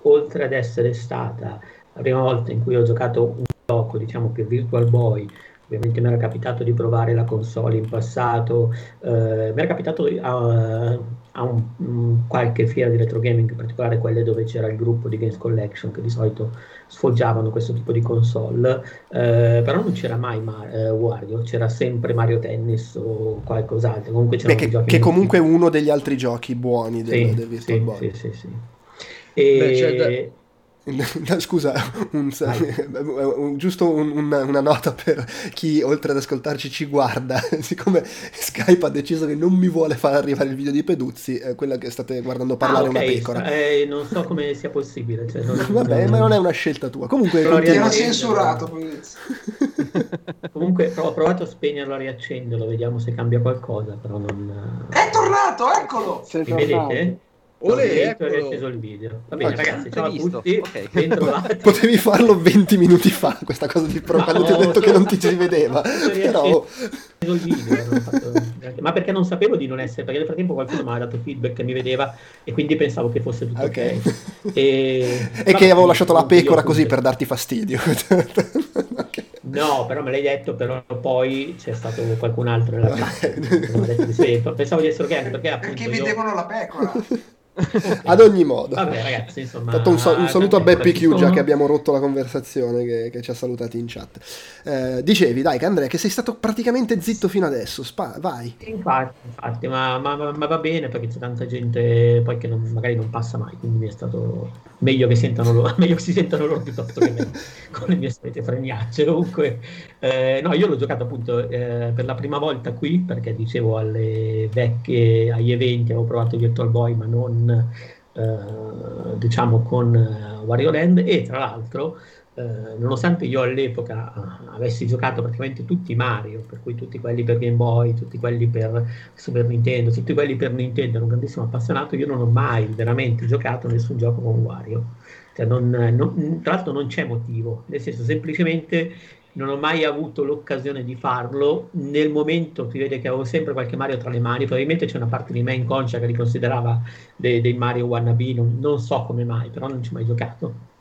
oltre ad essere stata la prima volta in cui ho giocato un gioco, diciamo per Virtual Boy, ovviamente mi era capitato di provare la console in passato, eh, mi era capitato a, a un, un qualche fiera di retro gaming, in particolare quelle dove c'era il gruppo di Games Collection che di solito sfoggiavano questo tipo di console, eh, però non c'era mai Ma- eh, Wario, c'era sempre Mario Tennis o qualcos'altro. Comunque Beh, che, che comunque è uno degli altri giochi buoni del, sì, del Virtual sì, Boy. sì, sì, sì. E... Beh, c'è da- (laughs) No, Scusa, un- (laughs) un- giusto un- una, una nota per chi oltre ad ascoltarci ci guarda. (laughs) Siccome Skype ha deciso che non mi vuole far arrivare il video di Peduzzi, eh, quella che state guardando parlare Ah, una ok, pecora. eh, non so come sia possibile. cioè, non- Vabbè, ma non è una scelta tua. Comunque, ti hanno censurato. Comunque ho provato a spegnerlo, a riaccenderlo, vediamo se cambia qualcosa, però non... è tornato eccolo Sei Mi tornato. vedete? Olè, Ho riacceso il video. Va bene Ok, ragazzi, ciao a visto, tutti, ok. bentrovati. (laughs) Potevi farlo 20 minuti fa, questa cosa di pro, Ma quando ti ho detto che non ti si vedeva. Però video, fatto- ma perché non sapevo di non essere, perché nel frattempo qualcuno mi ha dato feedback che mi vedeva e quindi pensavo che fosse tutto ok. Ok. (laughs) E, E che avevo lasciato la pecora così per darti fastidio. (laughs) No, però me l'hai detto, però poi c'è stato qualcun altro nella classe. Pensavo di essere ok, anche perché appunto perché io- vedevano la pecora (laughs) Ad ogni modo. Vabbè ragazzi, insomma... Fatto un, sa- un saluto a Beppe ci Q, già che abbiamo rotto la conversazione, che, che ci ha salutati in chat. Eh, dicevi, dai, che Andrea, che sei stato praticamente zitto fino adesso. Spa- vai. Infatti, infatti ma, ma- ma- va bene perché c'è tanta gente poi che non- magari non passa mai, quindi mi è stato meglio che, sentano loro, (laughs) meglio che si sentano loro piuttosto che me (laughs) con le mie solite fregnacce. Comunque, eh, no, io l'ho giocato appunto eh, per la prima volta qui perché dicevo alle vecchie, agli eventi, avevo provato Virtual Boy ma non eh, diciamo con eh, Wario Land e tra l'altro eh, nonostante io all'epoca eh, avessi giocato praticamente tutti i Mario, per cui tutti quelli per Game Boy, tutti quelli per Super Nintendo, tutti quelli per Nintendo, ero un grandissimo appassionato, io non ho mai veramente giocato nessun gioco con Wario. Cioè, non- non- tra l'altro non c'è motivo, nel senso semplicemente non ho mai avuto l'occasione di farlo. Nel momento si vede che avevo sempre qualche Mario tra le mani, probabilmente c'è una parte di me inconscia che li considerava dei, dei Mario wannabe, non, non so come mai, però non ci ho mai giocato.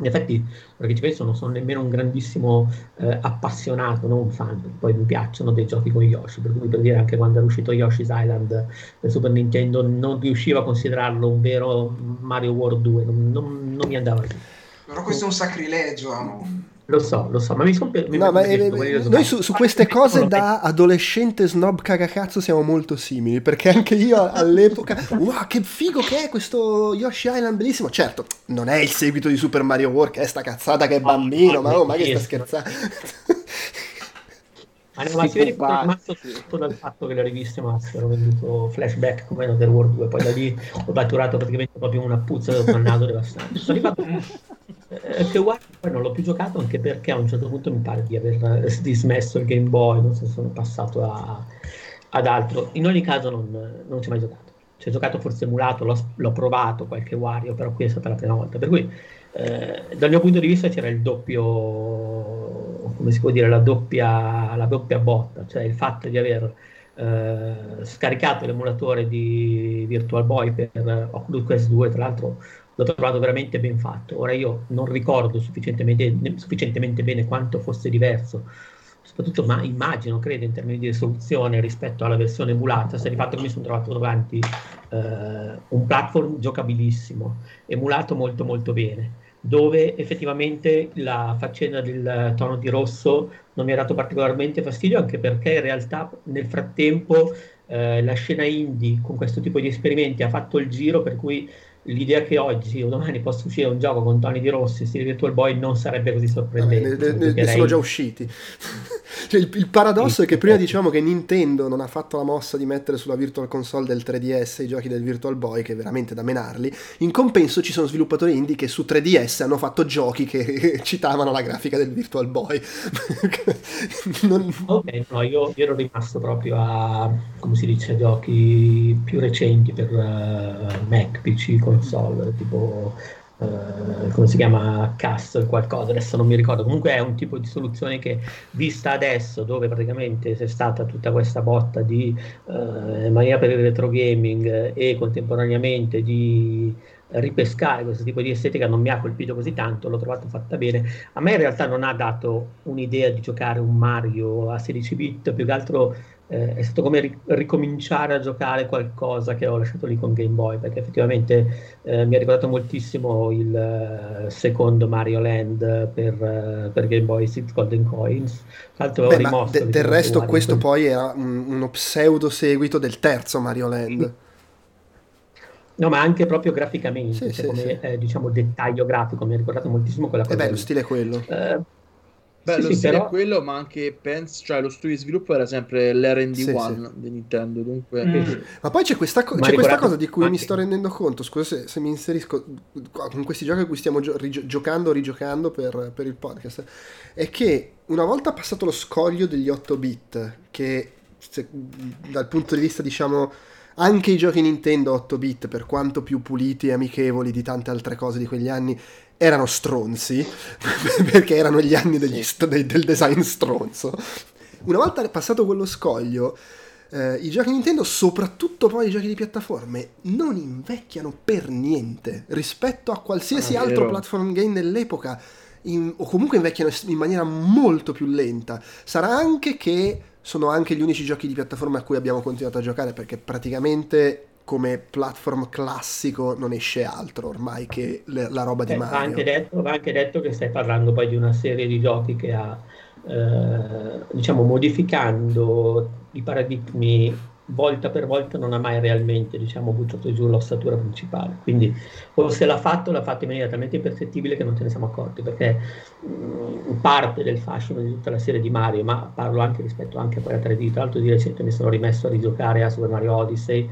In effetti, perché ci penso, non sono nemmeno un grandissimo eh, appassionato, non un fan, poi mi piacciono dei giochi con Yoshi, per cui per dire anche quando era uscito Yoshi's Island per Super Nintendo non riuscivo a considerarlo un vero Mario World 2, non, non- non mi andava giù. però questo è un sacrilegio no? Lo so, lo so, ma mi sono No, ma eh, noi su, su queste cose da adolescente snob cagacazzo siamo molto simili, perché anche io (laughs) all'epoca, wow, che figo che è questo Yoshi Island bellissimo. Certo, non è il seguito di Super Mario World, che è sta cazzata che è bambino, ma, oh, ma che sta scherzando? (laughs) Ma, no, ma si vede Pupazzi. rimasto tutto dal fatto che le riviste Max hanno venduto flashback come Another World 2, poi da lì ho maturato praticamente proprio una puzza del naso devastante. Sono arrivato eh, che guarda, poi non l'ho più giocato anche perché a un certo punto mi pare di aver eh, dismesso il Game Boy, non so se sono passato a- ad altro. In ogni caso non, non ci ho mai giocato. Ci ho giocato forse emulato, l'ho, l'ho provato qualche Wario, però qui è stata la prima volta. Per cui eh, dal mio punto di vista c'era il doppio, come si può dire, la doppia, la doppia botta, cioè il fatto di aver eh, scaricato l'emulatore di Virtual Boy per Oculus Quest 2, tra l'altro l'ho trovato veramente ben fatto. Ora io non ricordo sufficientemente, sufficientemente bene quanto fosse diverso, soprattutto ma immagino, credo, in termini di risoluzione rispetto alla versione emulata, se di fatto che mi sono trovato davanti eh, un platform giocabilissimo, emulato molto molto bene, dove effettivamente la faccenda del tono di rosso non mi ha dato particolarmente fastidio, anche perché in realtà nel frattempo eh, la scena indie con questo tipo di esperimenti ha fatto il giro, per cui l'idea che oggi o domani possa uscire un gioco con Tony Di Rossi stile Virtual Boy non sarebbe così sorprendente. Vabbè, ne, ne, ne sono già usciti. (laughs) cioè, il, il, paradosso è che prima dicevamo che Nintendo non ha fatto la mossa di mettere sulla Virtual Console del 3DS i giochi del Virtual Boy, che è veramente da menarli. In compenso ci sono sviluppatori indie che su 3DS hanno fatto giochi che (laughs) citavano la grafica del Virtual Boy. (laughs) non... Ok, no, io, io, ero rimasto proprio a, come si dice, giochi più recenti per uh, Mac, PC, console, tipo Uh, come si chiama Castle qualcosa, adesso non mi ricordo, comunque è un tipo di soluzione che vista adesso dove praticamente c'è stata tutta questa botta di uh, mania per il retro gaming e contemporaneamente di ripescare questo tipo di estetica non mi ha colpito così tanto, l'ho trovato fatta bene. A me in realtà non ha dato un'idea di giocare un Mario a 16 bit, più che altro eh, è stato come ri- ricominciare a giocare qualcosa che ho lasciato lì con Game Boy, perché effettivamente eh, mi ha ricordato moltissimo il uh, secondo Mario Land per, uh, per, Game Boy Six Golden Coins. Tra l'altro Beh, rimosso, de- del resto questo quel... poi era un, uno pseudo seguito del terzo Mario Land. No, ma anche proprio graficamente, sì, cioè sì, come sì. Eh, diciamo dettaglio grafico, mi ha ricordato moltissimo quella cosa. E beh, lo stile è quello. Eh, Beh, sì, lo sì, stile però... è quello, ma anche Pence, cioè lo studio di sviluppo era sempre l'RD1 sì, sì. di Nintendo. Dunque... Mm. Ma poi c'è questa, co- c'è questa cosa di cui anche... mi sto rendendo conto. Scusa se, se, mi inserisco con questi giochi a cui stiamo gio- rig- giocando, rigiocando per, per, il podcast. È che una volta passato lo scoglio degli 8 bit, che se, dal punto di vista, diciamo anche i giochi Nintendo 8 bit, per quanto più puliti e amichevoli di tante altre cose di quegli anni, erano stronzi, (laughs) perché erano gli anni st- del design stronzo. Una volta passato quello scoglio, eh, i giochi Nintendo, soprattutto poi i giochi di piattaforme, non invecchiano per niente rispetto a qualsiasi ah, altro platform game dell'epoca. In, o comunque invecchiano in maniera molto più lenta. Sarà anche che sono anche gli unici giochi di piattaforma a cui abbiamo continuato a giocare perché praticamente come platform classico non esce altro ormai che le, la roba di eh, Mario. Va anche, detto, va anche detto che stai parlando poi di una serie di giochi che ha, eh, diciamo, modificando i paradigmi volta per volta non ha mai realmente diciamo, buttato giù l'ossatura principale. Quindi o se l'ha fatto, l'ha fatto in maniera talmente impercettibile che non ce ne siamo accorti, perché mh, parte del fascino di tutta la serie di Mario, ma parlo anche rispetto anche poi a 3D, tra l'altro di recente mi sono rimesso a rigiocare a Super Mario Odyssey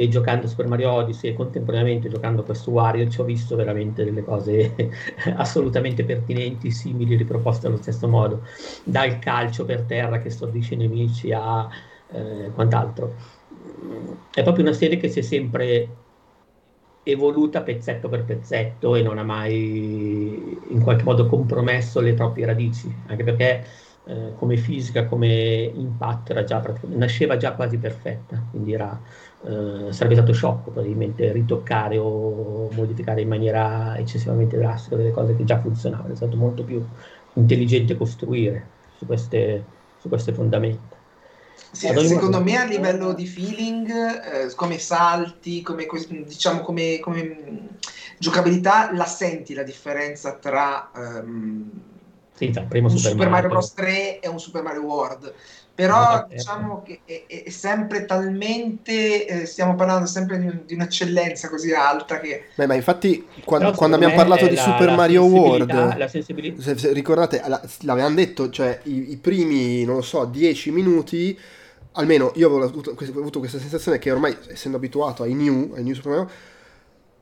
e giocando Super Mario Odyssey e contemporaneamente giocando questo Wario ci ho visto veramente delle cose (laughs) assolutamente pertinenti, simili, riproposte allo stesso modo, dal calcio per terra che stordisce i nemici a eh, quant'altro. È proprio una serie che si è sempre evoluta pezzetto per pezzetto e non ha mai in qualche modo compromesso le proprie radici, anche perché eh, come fisica, come impatto già nasceva già quasi perfetta, quindi era, eh, sarebbe stato sciocco probabilmente ritoccare o modificare in maniera eccessivamente drastica delle cose che già funzionavano, è stato molto più intelligente costruire su queste, su queste fondamenta. Sì, secondo me a livello di feeling, eh, come salti, come, diciamo, come, come, giocabilità, la senti la differenza tra um, sì, primo un Super, Super Mario, Bros. 3 e un Super Mario World. Però diciamo che è, è, sempre talmente, eh, stiamo parlando sempre di, di, un'eccellenza così alta che... Beh, ma infatti quando, quando abbiamo parlato di la, Super la Mario World, se, se ricordate, la, l'avevamo detto, cioè i, i primi, non lo so, 10 minuti almeno io avevo avuto, avuto, questa sensazione che ormai, essendo abituato ai new, ai new Super Mario,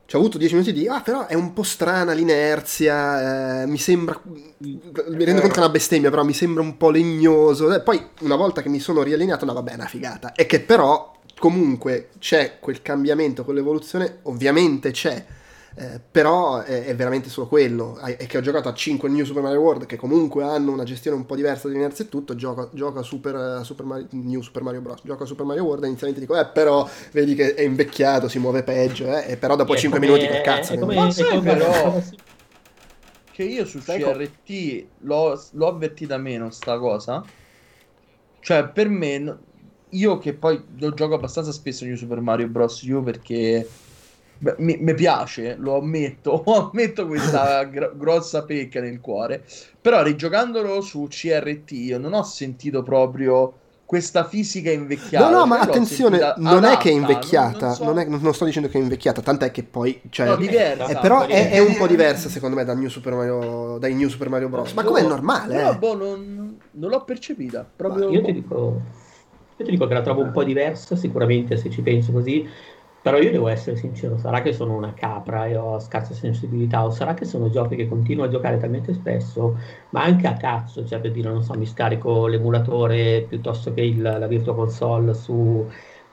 ci ho avuto 10 minuti di, ah però è un po' strana l'inerzia, eh, mi sembra, mi rendo conto che è una bestemmia, però mi sembra un po' legnoso. Eh, poi una volta che mi sono riallineato, no vabbè, è una figata. E che però comunque c'è quel cambiamento, quell'evoluzione, ovviamente c'è eh, però è, è, veramente solo quello. E che ho giocato a 5 New Super Mario World, che comunque hanno una gestione un po' diversa dell'inerzia e tutto. Gioco, gioco a Super, Super Mario, New Super Mario Bros. Gioco a Super Mario World e inizialmente dico, eh, però vedi che è invecchiato, si muove peggio, eh, e però dopo e 5 minuti che cazzo. È come, Ma sai però che io su CRT l'ho, l'ho avvertita meno sta cosa. Cioè, per me, io che poi lo gioco abbastanza spesso New Super Mario Bros. U perché Beh, mi, mi, piace, lo ammetto, (laughs) ammetto questa (laughs) gr- grossa pecca nel cuore, però rigiocandolo su CRT io non ho sentito proprio questa fisica invecchiata. No, no, ma attenzione, non è che è adatta, invecchiata, non- non so- non, è- non sto dicendo che è invecchiata, tant'è che poi, cioè, No, diversa. eh, però è, è un po' diversa secondo me da New Super Mario, dai New Super Mario Bros. Ma come è No, normale, Però, eh? boh, non, non l'ho percepita. Proprio... Io ti dico, io ti dico che la trovo un po' diversa, sicuramente se ci penso così, però io devo essere sincero, sarà che sono una capra e ho scarsa sensibilità, o sarà che sono giochi che continuo a giocare talmente spesso, ma anche a cazzo, cioè per dire, non so, mi scarico l'emulatore piuttosto che il- la Virtual Console su,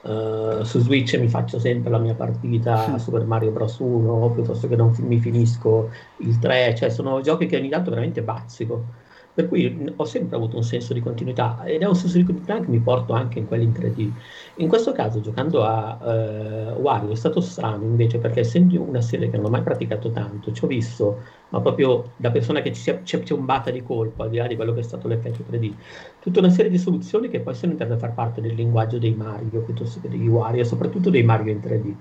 eh, su Switch e mi faccio sempre la mia partita a Super Mario Bros. 1, piuttosto che non fi- mi finisco il 3, cioè sono giochi che ogni tanto veramente bazzico. Per cui ho sempre avuto un senso di continuità ed è un senso di continuità che mi porto anche in quelli in 3D. In questo caso, giocando a eh, Wario, è stato strano invece perché essendo una serie che non ho mai praticato tanto, ci ho visto, ma proprio da persona che ci è, ci è piombata di colpo, al di là di quello che è stato l'effetto 3D, tutta una serie di soluzioni che poi sono entrate a far parte del linguaggio dei Mario piuttosto che degli Wario, e soprattutto dei Mario in 3D.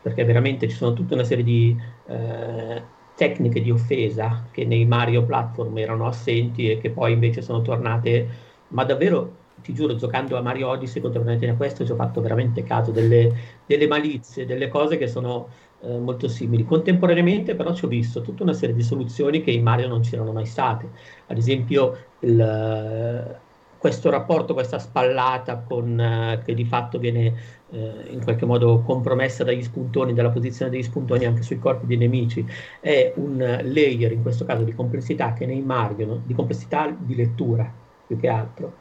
Perché veramente ci sono tutta una serie di eh, tecniche di offesa che nei Mario platform erano assenti e che poi invece sono tornate, ma davvero ti giuro, giocando a Mario Odyssey contemporaneamente a questo, ci ho fatto veramente caso delle, delle malizie, delle cose che sono eh, molto simili. Contemporaneamente, però, ci ho visto tutta una serie di soluzioni che in Mario non c'erano mai state. Ad esempio, il, questo rapporto, questa spallata con, eh, che di fatto viene eh, in qualche modo compromessa dagli spuntoni, dalla posizione degli spuntoni anche sui corpi dei nemici, è un layer, in questo caso, di complessità che nei Mario, no? di complessità di lettura più che altro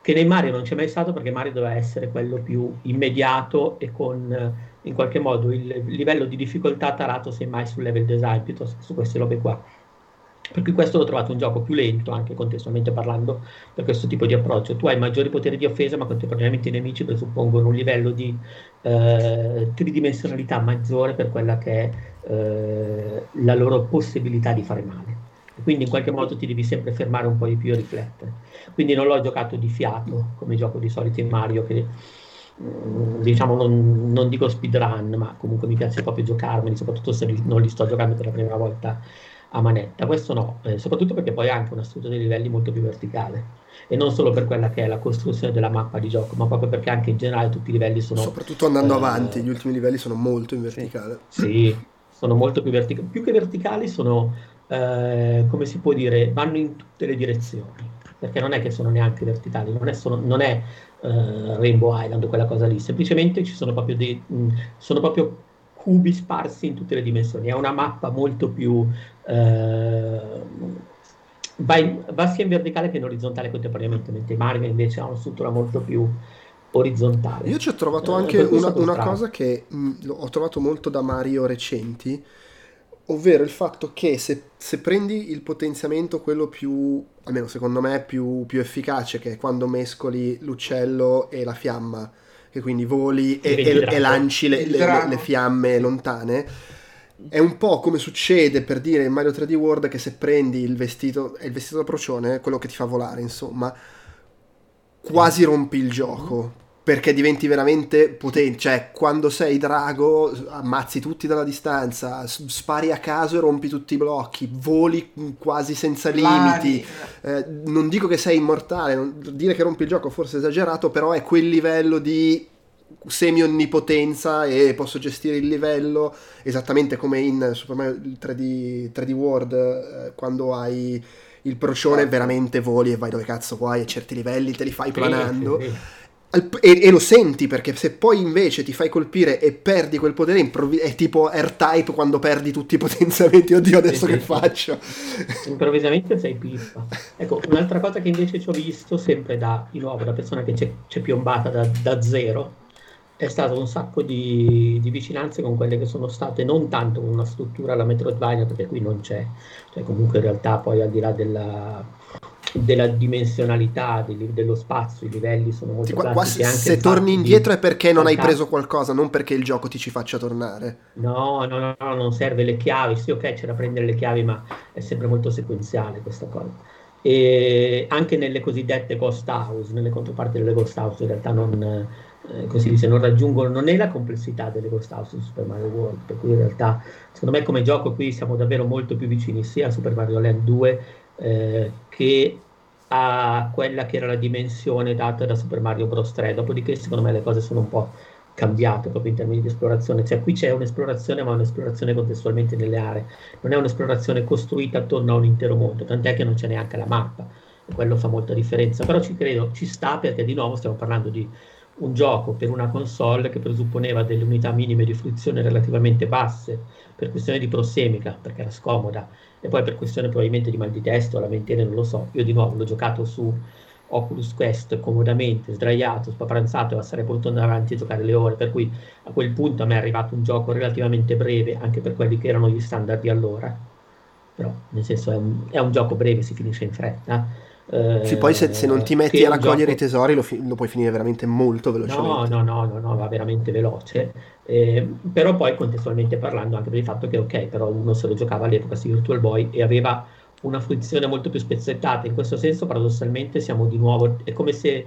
che nei Mario non c'è mai stato perché Mario doveva essere quello più immediato e con eh, in qualche modo il livello di difficoltà tarato semmai sul level design piuttosto che su queste robe qua. Per cui questo l'ho trovato un gioco più lento, anche contestualmente parlando, per questo tipo di approccio. Tu hai maggiori poteri di offesa, ma contemporaneamente i nemici presuppongono un livello di eh, tridimensionalità maggiore per quella che è eh, la loro possibilità di fare male. Quindi in qualche modo ti devi sempre fermare un po' di più e riflettere. Quindi non l'ho giocato di fiato come gioco di solito in Mario che mm, diciamo non, non dico speedrun ma comunque mi piace proprio giocarmeli soprattutto se non li sto giocando per la prima volta a manetta questo no, eh, soprattutto perché poi ha anche una struttura dei livelli molto più verticale e non solo per quella che è la costruzione della mappa di gioco ma proprio perché anche in generale tutti i livelli sono Soprattutto andando eh, avanti, gli ultimi livelli sono molto in verticale. sì, sono molto più verticali. Più che verticali sono, eh, come si può dire, vanno in tutte le direzioni. Perché non è che sono neanche verticali, non è, solo- non è, eh, Rainbow Island o quella cosa lì, semplicemente ci sono proprio dei, mh, sono proprio cubi sparsi in tutte le dimensioni. È una mappa molto più... eh, va, in- va sia in verticale che in orizzontale contemporaneamente, mentre Mario invece ha una struttura molto più orizzontale. Io ci ho trovato Eh, anche una, una cosa che mh, lo- ho trovato molto da Mario recenti, ovvero il fatto che se, se prendi il potenziamento, quello più, almeno secondo me, più, più efficace, che è quando mescoli l'uccello e la fiamma, che quindi voli e, e- e lanci le, le- le fiamme lontane. È un po' come succede per dire in Mario 3D World che se prendi il vestito, è il vestito da procione, quello che ti fa volare, insomma, quasi rompi il gioco. Perché diventi veramente potente, cioè quando sei drago ammazzi tutti dalla distanza, spari a caso e rompi tutti i blocchi, voli quasi senza limiti. Eh, non dico che sei immortale, non- dire che rompi il gioco forse è esagerato, però è quel livello di semi-onnipotenza e posso gestire il livello esattamente come in Super Mario 3D, 3D World eh, quando hai il procione veramente voli e vai dove cazzo vuoi e certi livelli te li fai planando e, e lo senti perché se poi invece ti fai colpire e perdi quel potere improvvi- è tipo R-Type quando perdi tutti i potenziamenti. Oddio adesso che faccio? Improvvisamente sei pippa. Ecco, un'altra cosa che invece ci ho visto, sempre da, di nuovo, da persona che c'è, c'è piombata da, da zero, è stato un sacco di, di vicinanze con quelle che sono state non tanto con una struttura alla Metroidvania, perché qui non c'è, cioè comunque in realtà poi al di là della, della dimensionalità del- dello spazio, i livelli sono molto Sì, qua- qua classici, se, torni di- indietro è perché non hai preso qualcosa non perché il gioco ti ci faccia tornare No, no, no, no, non serve le chiavi. Sì, ok, c'è da prendere le chiavi, ma è sempre molto sequenziale questa cosa. E anche nelle cosiddette ghost house, nelle controparti delle ghost house, in realtà non, eh, così dice, non raggiungono, non è la complessità delle ghost house di Super Mario World, per cui in realtà, secondo me come gioco qui siamo davvero molto più vicini sia a Super Mario Land 2 eh, che a quella che era la dimensione data da Super Mario Bros. 3. Dopodiché, secondo me, le cose sono un po' cambiate proprio in termini di esplorazione. Cioè, qui c'è un'esplorazione, ma un'esplorazione contestualmente nelle aree. Non è un'esplorazione costruita attorno a un intero mondo, tant'è che non c'è neanche la mappa. E quello fa molta differenza. Però ci credo, ci sta perché di nuovo stiamo parlando di un gioco per una console che presupponeva delle unità minime di fruizione relativamente basse per questione di prossemica, perché era scomoda, e poi per questione probabilmente di mal di testa o lamentele, non lo so. Io di nuovo l'ho giocato su Oculus Quest comodamente, sdraiato, spapranzato, e sarei potuto andare avanti a giocare le ore, per cui a quel punto a me è arrivato un gioco relativamente breve, anche per quelli che erano gli standard di allora. Però, nel senso, è un, è un gioco breve, si finisce in fretta eh, sì, poi se, se, non ti metti a raccogliere gioco... i tesori lo, fi- lo, puoi finire veramente molto velocemente. No, no, no, no, no va veramente veloce. Eh, però poi contestualmente parlando anche per il fatto che ok, però uno se lo giocava all'epoca su Virtual Boy e aveva una fruizione molto più spezzettata. In questo senso, paradossalmente, siamo di nuovo. È come se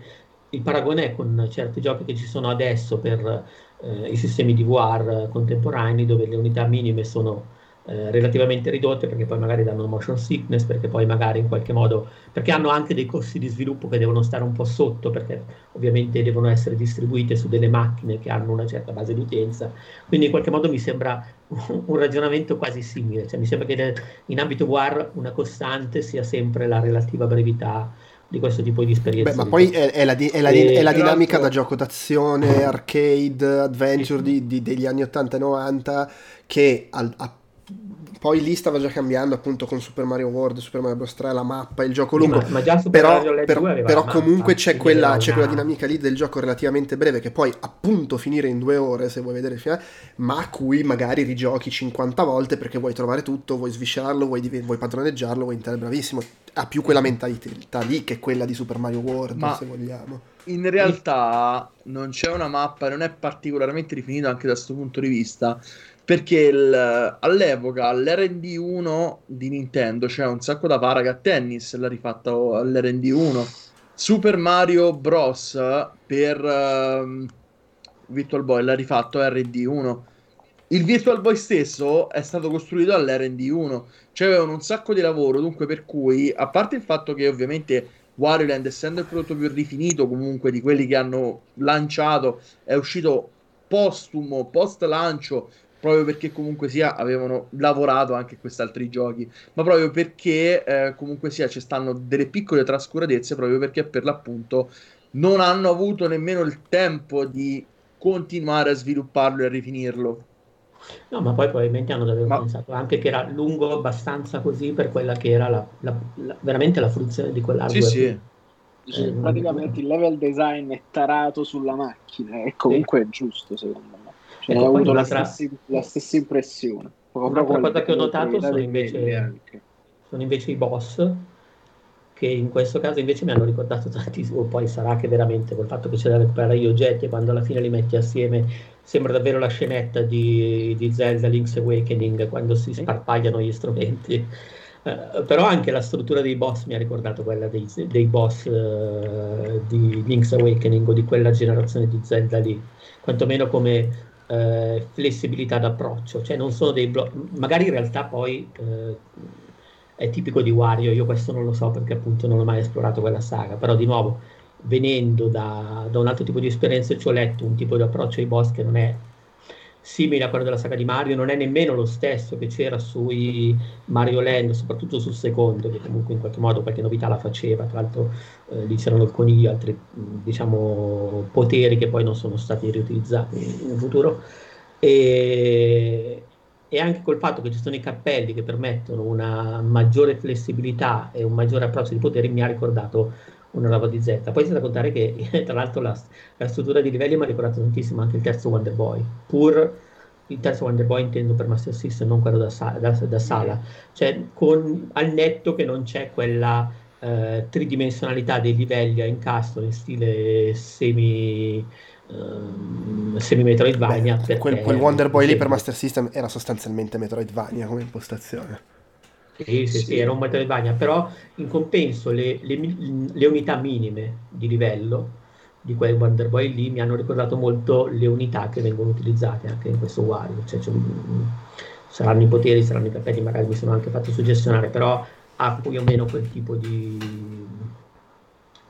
il paragone è con certi giochi che ci sono adesso per eh, i sistemi di VR contemporanei, dove le unità minime sono eh, relativamente ridotte perché poi magari danno motion sickness, perché poi magari in qualche modo, perché hanno anche dei costi di sviluppo che devono stare un po' sotto, perché ovviamente devono essere distribuite su delle macchine che hanno una certa base di utenza, quindi in qualche modo mi sembra un, ragionamento quasi simile, cioè mi sembra che in ambito WAR una costante sia sempre la relativa brevità di questo tipo di esperienza. Beh, ma poi è, è, la, di, è, la, e, è la, dinamica da gioco d'azione, (laughs) arcade, adventure di, di, degli anni 80 e 90 che al, a poi lì stava già cambiando appunto con Super Mario World, Super Mario Bros. 3, la mappa, il gioco lungo. Ma, ma già Super però, Mario però, però comunque c'è, quella, c'è quella, dinamica lì del gioco relativamente breve che poi appunto finire in due ore se vuoi vedere il finale, ma a cui magari rigiochi 50 volte perché vuoi trovare tutto, vuoi sviscerarlo, vuoi, vuoi padroneggiarlo, vuoi entrare bravissimo. Ha più quella mentalità lì che quella di Super Mario World, ma... se vogliamo in realtà non c'è una mappa, non è particolarmente definita anche da questo punto di vista perché il, all'epoca l'RD1 di Nintendo c'è un sacco da Paragat Tennis l'ha rifatto all'RD1 Super Mario Bros per uh, Virtual Boy l'ha rifatto RD1 il Virtual Boy stesso è stato costruito all'RD1 cioè avevano un sacco di lavoro dunque per cui a parte il fatto che ovviamente Wario Land essendo il prodotto più rifinito comunque di quelli che hanno lanciato è uscito postumo post lancio proprio perché comunque sia avevano lavorato anche questi altri giochi, ma proprio perché eh, comunque sia ci stanno delle piccole trascuratezze proprio perché per l'appunto non hanno avuto nemmeno il tempo di continuare a svilupparlo e a rifinirlo. No, ma poi probabilmente hanno davvero ma... pensato anche che era lungo abbastanza così per quella che era la, la, la, veramente la fruizione di quell'hardware. Sì, sì. Cioè, eh, praticamente il level design è tarato sulla macchina e comunque sì. è giusto secondo me. Cioè, ecco, ho avuto la, stessa, la stessa impressione. Un'altra cosa che ho notato sono invece, sono invece i boss che in questo caso invece mi hanno ricordato (laughs) tantissimo, poi sarà che veramente col fatto che c'è da recuperare gli oggetti e quando alla fine li metti assieme sembra davvero la scenetta di, di Zelda Link's Awakening quando si sparpagliano gli strumenti. Uh, però anche la struttura dei boss mi ha ricordato quella dei, dei boss uh, di Link's Awakening o di quella generazione di Zelda lì, quantomeno come eh, flessibilità d'approccio, cioè non sono dei blocchi, magari in realtà poi eh, è tipico di Wario, io questo non lo so perché appunto non ho mai esplorato quella saga, però di nuovo venendo da, da un altro tipo di esperienza ci ho letto un tipo di approccio ai boss che non è simile a quello della saga di Mario, non è nemmeno lo stesso che c'era sui Mario Land, soprattutto sul secondo, che comunque in qualche modo qualche novità la faceva, tra l'altro eh, lì c'erano il coniglio, altri diciamo, poteri che poi non sono stati riutilizzati in futuro. E, e anche col fatto che ci sono i cappelli che permettono una maggiore flessibilità e un maggiore approccio di poteri mi ha ricordato una roba di Z. Poi c'è da contare che (laughs) tra l'altro la, la struttura di livelli mi ha ricordato tantissimo anche il terzo Wonder Boy, pur il terzo Wonder Boy intendo per Master System, non quello da, da, da sala, cioè con, al netto che non c'è quella eh, tridimensionalità dei livelli a incastro in stile semi um, semi Metroidvania. Beh, quel, quel Wonder Boy lì per Master System era sostanzialmente Metroidvania come impostazione. Sì, sì, sì, era un Metroidvania, però in compenso le, le, le, unità minime di livello di quel Wonder Boy lì mi hanno ricordato molto le unità che vengono utilizzate anche in questo Wario, cioè, cioè, saranno i poteri, saranno i capelli, magari mi sono anche fatto suggestionare, però ha più o meno quel tipo di,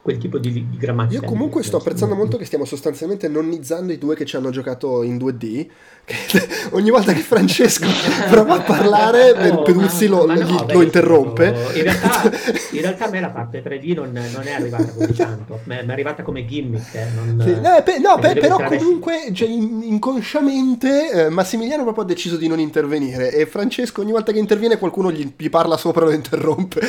quel tipo di, di grammatica. Io comunque sto apprezzando molto che stiamo sostanzialmente nonnizzando i due che ci hanno giocato in 2D. Che (laughs) ogni volta che Francesco (laughs) prova a parlare, No, Peduzzi lo, no, gli- beh, lo interrompe. In realtà, in (laughs) realtà a me la parte 3D non, non è arrivata così tanto, mi è arrivata come gimmick. eh, non- Sì, eh, pe- no, pe- però comunque cioè, in- inconsciamente eh, Massimiliano proprio ha deciso di non intervenire e Francesco ogni volta che interviene qualcuno gli, gli parla sopra e lo interrompe.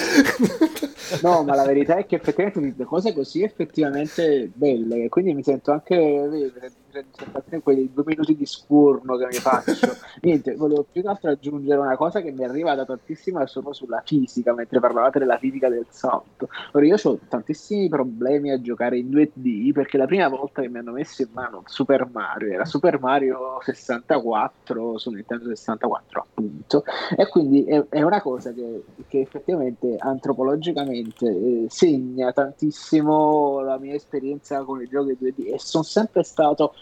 No, ma la verità è che effettivamente cose così effettivamente belle, quindi mi sento anche anche quei due minuti di scurno che mi faccio. (laughs) Niente, volevo più che altro aggiungere una cosa che mi arriva da tantissima solo sulla fisica, mentre parlavate della fisica del salto. Ora io ho tantissimi problemi a giocare in 2D perché la prima volta che mi hanno messo in mano Super Mario era Super Mario 64 su Nintendo 64 appunto e quindi è, è una cosa che, che effettivamente antropologicamente eh, segna tantissimo la mia esperienza con i giochi 2D e sono sempre stato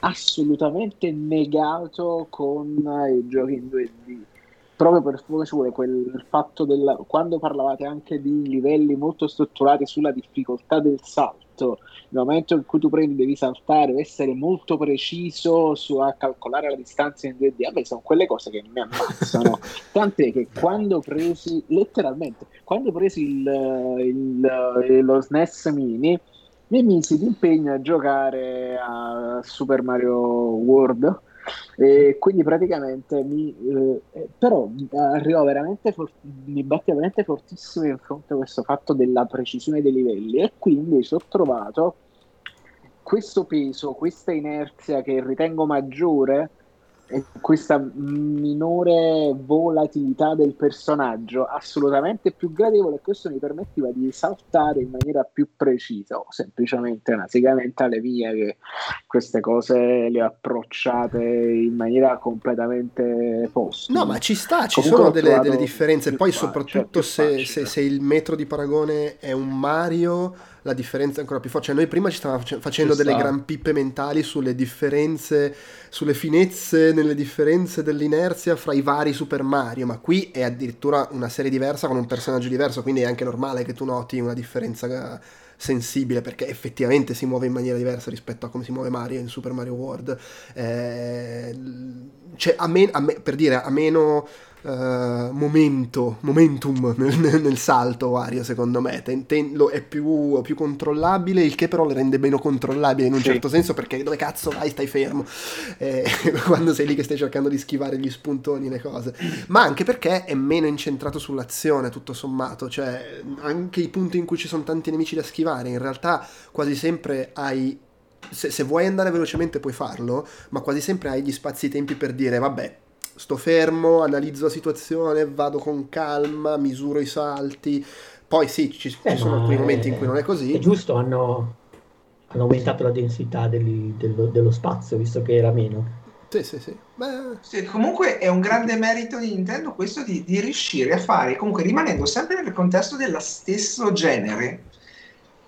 assolutamente negato con i giochi in 2D proprio per vuole quel fatto del quando parlavate anche di livelli molto strutturati sulla difficoltà del salto nel momento in cui tu prendi devi saltare devi essere molto preciso su, a calcolare la distanza in 2D a me sono quelle cose che mi ammazzano. (laughs) Tant'è che quando presi letteralmente quando presi il, il- lo SNES mini mi misi d'impegno a giocare a Super Mario World e quindi praticamente mi eh, però arrivo veramente for- mi batte veramente fortissimo in fronte a questo fatto della precisione dei livelli e qui invece ho trovato questo peso, questa inerzia che ritengo maggiore questa minore volatilità del personaggio assolutamente più gradevole e questo mi permetteva di saltare in maniera più precisa o semplicemente una sega mentale mia che queste cose le ho approcciate in maniera completamente postuma No, ma ci sta, ci Comunque sono delle, delle differenze. Poi, facile, soprattutto se, se- se il metro di paragone è un Mario, la differenza è ancora più forte. Cioè, noi prima ci stavamo face- facendo Ci delle sta. gran pippe mentali sulle differenze, sulle finezze nelle differenze dell'inerzia fra i vari Super Mario, ma qui è addirittura una serie diversa con un personaggio diverso, quindi è anche normale che tu noti una differenza eh, sensibile perché effettivamente si muove in maniera diversa rispetto a come si muove Mario in Super Mario World. Eh, cioè, a me- a me- per dire, a meno eh, momento, momentum nel, nel- salto Wario secondo me. Ten- ten- lo- è più, più controllabile il che però le rende meno controllabile in un Sì. certo senso perché dove cazzo vai stai fermo? Eh, (laughs) quando sei lì che stai cercando di schivare gli spuntoni le cose. Ma anche perché è meno incentrato sull'azione tutto sommato. Cioè anche i punti in cui ci sono tanti nemici da schivare in realtà quasi sempre hai se, se vuoi andare velocemente puoi farlo ma quasi sempre hai gli spazi-tempi per dire vabbè sto fermo, analizzo la situazione, vado con calma, misuro i salti. Poi sì, ci, ci Eh, sono alcuni è- momenti in cui non è È così. giusto, hanno, hanno aumentato la densità degli- dello, dello spazio, visto che era meno. Sì, sì, sì. Beh, Sì, comunque è un grande merito di Nintendo questo di, di riuscire a fare, comunque rimanendo sempre nel contesto dello stesso genere,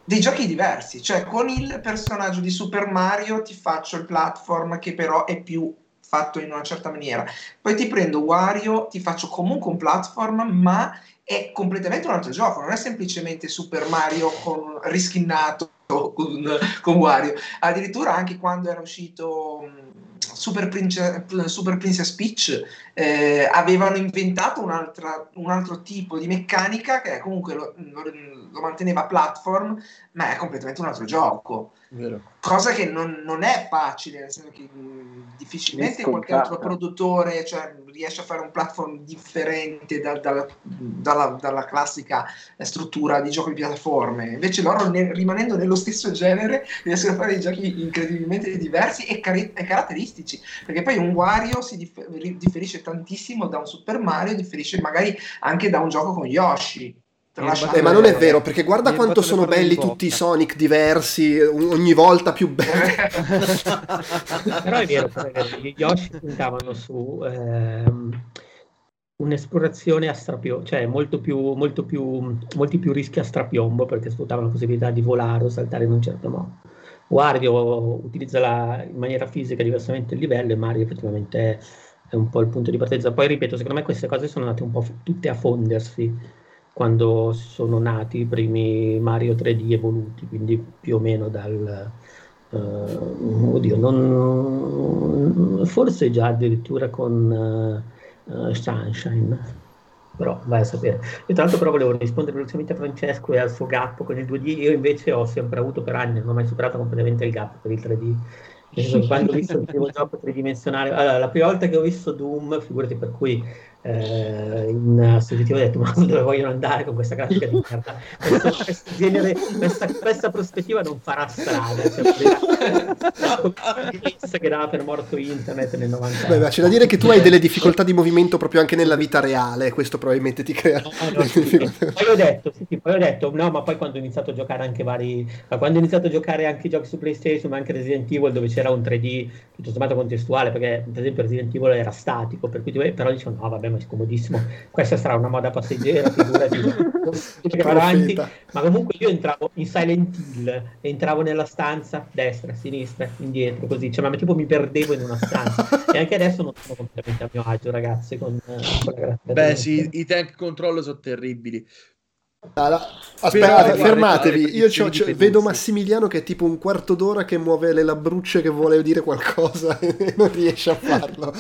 dei giochi diversi. Cioè, con il personaggio di Super Mario ti faccio il platform che però è più fatto in una certa maniera. Poi ti prendo Wario, ti faccio comunque un platform, ma è completamente un altro gioco, non è semplicemente Super Mario con riskinnato con, con Wario. Addirittura anche quando era uscito mh, Super, Prince- Super Princess Peach eh, avevano inventato un altro tipo di meccanica che comunque lo, lo- lo manteneva platform, ma è completamente un altro gioco. Vero. Cosa che non, non è facile, nel senso che mh, difficilmente qualche altro produttore cioè, riesce a fare un platform differente da- dalla, dalla- dalla classica struttura di gioco di piattaforme. Invece loro, ne- rimanendo nello stesso genere, riescono a fare dei giochi incredibilmente diversi e, cari- e caratteristici. Perché poi un Wario si dif- ri- differisce tantissimo da un Super Mario, differisce magari anche da un gioco con Yoshi. Eh, ma non è vero, perché guarda quanto sono belli tutti i Sonic diversi, ogni volta più belli. (laughs) Però è vero, vero, gli Yoshi puntavano su ehm, un'esplorazione a strapiombo, cioè molto più, molto più, molti più rischi a strapiombo perché sfruttavano la possibilità di volare o saltare in un certo modo. Wario utilizza la- in maniera fisica diversamente il livello e Mario effettivamente è, è un po' il punto di partenza. Poi ripeto, secondo me queste cose sono andate un po' f- tutte a fondersi quando sono nati i primi Mario 3D evoluti, quindi più o meno dal... Uh, oddio, non, forse già addirittura con uh, Sunshine però vai a sapere. E tra l'altro però volevo rispondere velocemente a Francesco e al suo gap con il 2D, io invece ho sempre avuto per anni, non ho mai superato completamente il gap per il 3D. Quando ho visto il primo (laughs) gioco tridimensionale, allora, la prima volta che ho visto Doom, figurati per cui eh, in soggettivo ho detto ma (laughs) dove vogliono andare con questa grafica di merda? Questo, questo genere, questa, questa, prospettiva non farà strada cioè, (laughs) che dava per morto internet nel 90 Beh, c'è da dire che tu hai delle difficoltà di movimento proprio anche nella vita reale questo probabilmente ti crea no, no, sì, sì. poi ho detto sì, poi ho detto no ma poi quando ho iniziato a giocare anche vari quando ho iniziato a giocare anche i giochi su PlayStation ma anche Resident Evil dove c'era un 3D tutto sommato contestuale perché per esempio Resident Evil era statico per cui però dicevo no vabbè ma è scomodissimo, questa sarà una moda passeggera, figurati, (laughs) avanti, ma comunque io entravo in Silent Hill, entravo nella stanza, destra, sinistra, indietro, così, cioè ma tipo mi perdevo in una stanza, e anche adesso non sono completamente a mio agio ragazzi, con, con Beh sì, i tank control sono terribili, allora, aspetta, fermatevi. Io c'ho, c'ho, vedo Massimiliano che è tipo un quarto d'ora che muove le labbrucce che vuole dire qualcosa (laughs) e non riesce a farlo.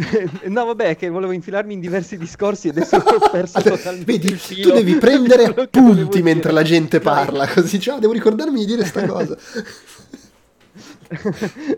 (laughs) no, vabbè, che volevo infilarmi in diversi discorsi e adesso ho perso totalmente Vedi, tu devi (laughs) prendere appunti mentre la gente parla, così cioè, devo ricordarmi di dire sta (laughs) cosa.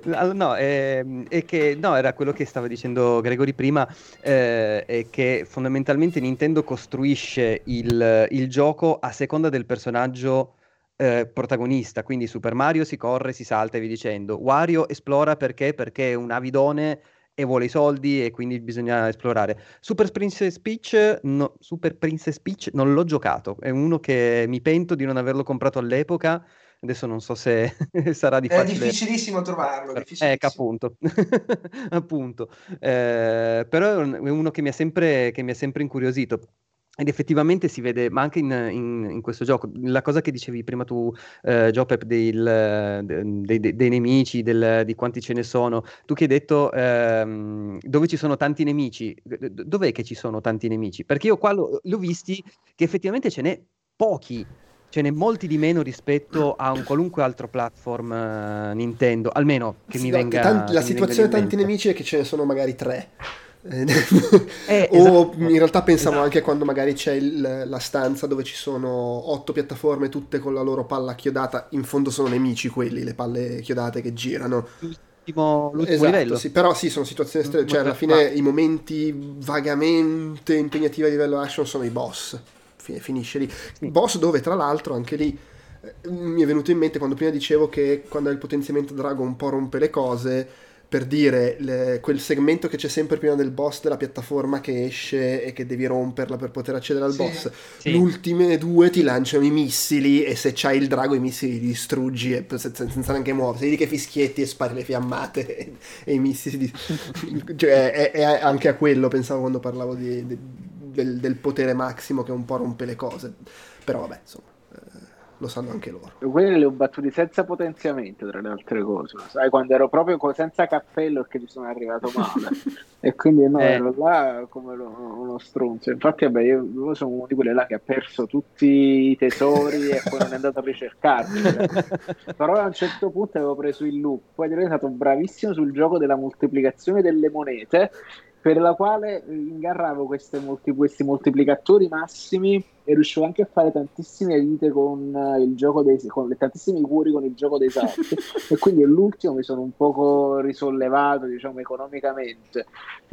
no, è, ehm, è, che no, era quello che stava dicendo Gregory prima, eh, è che fondamentalmente Nintendo costruisce il, il gioco a seconda del personaggio eh, protagonista, quindi Super Mario si corre, si salta e vi dicendo, Wario esplora perché? Perché è un avidone e vuole i soldi e quindi bisogna esplorare. Super Princess Peach, no, Super Princess Peach non l'ho giocato, è uno che mi pento di non averlo comprato all'epoca. Adesso non so se (laughs) sarà di È difficilissimo trovarlo. Difficilissimo. Ecco, appunto. (laughs) appunto. Eh, però è uno che mi ha sempre, che mi ha sempre incuriosito. Ed effettivamente si vede, ma anche in, in, in, questo gioco, la cosa che dicevi prima tu, eh, Jopep, del, de, de, dei nemici, del, di quanti ce ne sono, tu che hai detto ehm, dove ci sono tanti nemici, dov'è che ci sono tanti nemici? Perché io qua l'ho, l'ho visti che effettivamente ce n'è pochi, ce n'è molti di meno rispetto a un qualunque altro platform uh, Nintendo, almeno che sì, mi venga... Tanti, la situazione dei tanti nemici è che ce ne sono magari tre. Eh, (laughs) o esatto. in realtà pensavo esatto. anche quando magari c'è il, la stanza dove ci sono otto piattaforme tutte con la loro palla chiodata, in fondo sono nemici quelli, le palle chiodate che girano. L'ultimo, l'ultimo esatto, livello. Sì, però sì, sono situazioni estreme, cioè alla fine i momenti vagamente impegnativi a livello action sono i boss, finisce lì. Sì. Boss dove tra l'altro anche lì eh, mi è venuto in mente quando prima dicevo che quando hai il potenziamento drago un po' rompe le cose per dire le, quel segmento che c'è sempre prima del boss della piattaforma che esce e che devi romperla per poter accedere al sì, boss. Sì. Le ultime due ti lanciano i missili e se c'hai il drago i missili li distruggi e, senza, senza, neanche muoversi. Vedi che fischietti e spari le fiammate (laughs) e, e i missili. Di... (laughs) cioè, è, è, anche a quello pensavo quando parlavo di, di, del, del potere massimo che un po' rompe le cose. Però vabbè, insomma lo sanno anche loro. Quelle le ho battute senza potenziamento, tra le altre cose. Sai, quando ero proprio senza cappello che ci sono arrivato male. (laughs) e quindi no, eh. ero là come uno stronzo. Infatti, vabbè, io, io, sono uno di quelli là che ha perso tutti i tesori e poi non è andato a ricercarli. (laughs) Però a un certo punto avevo preso il loop. Poi è stato bravissimo sul gioco della moltiplicazione delle monete per la quale ingarravo multi, questi moltiplicatori massimi e riuscivo anche a fare tantissime vite con il gioco dei con le, tantissimi cuori con il gioco dei salti (laughs) e quindi all'ultimo mi sono un poco risollevato diciamo economicamente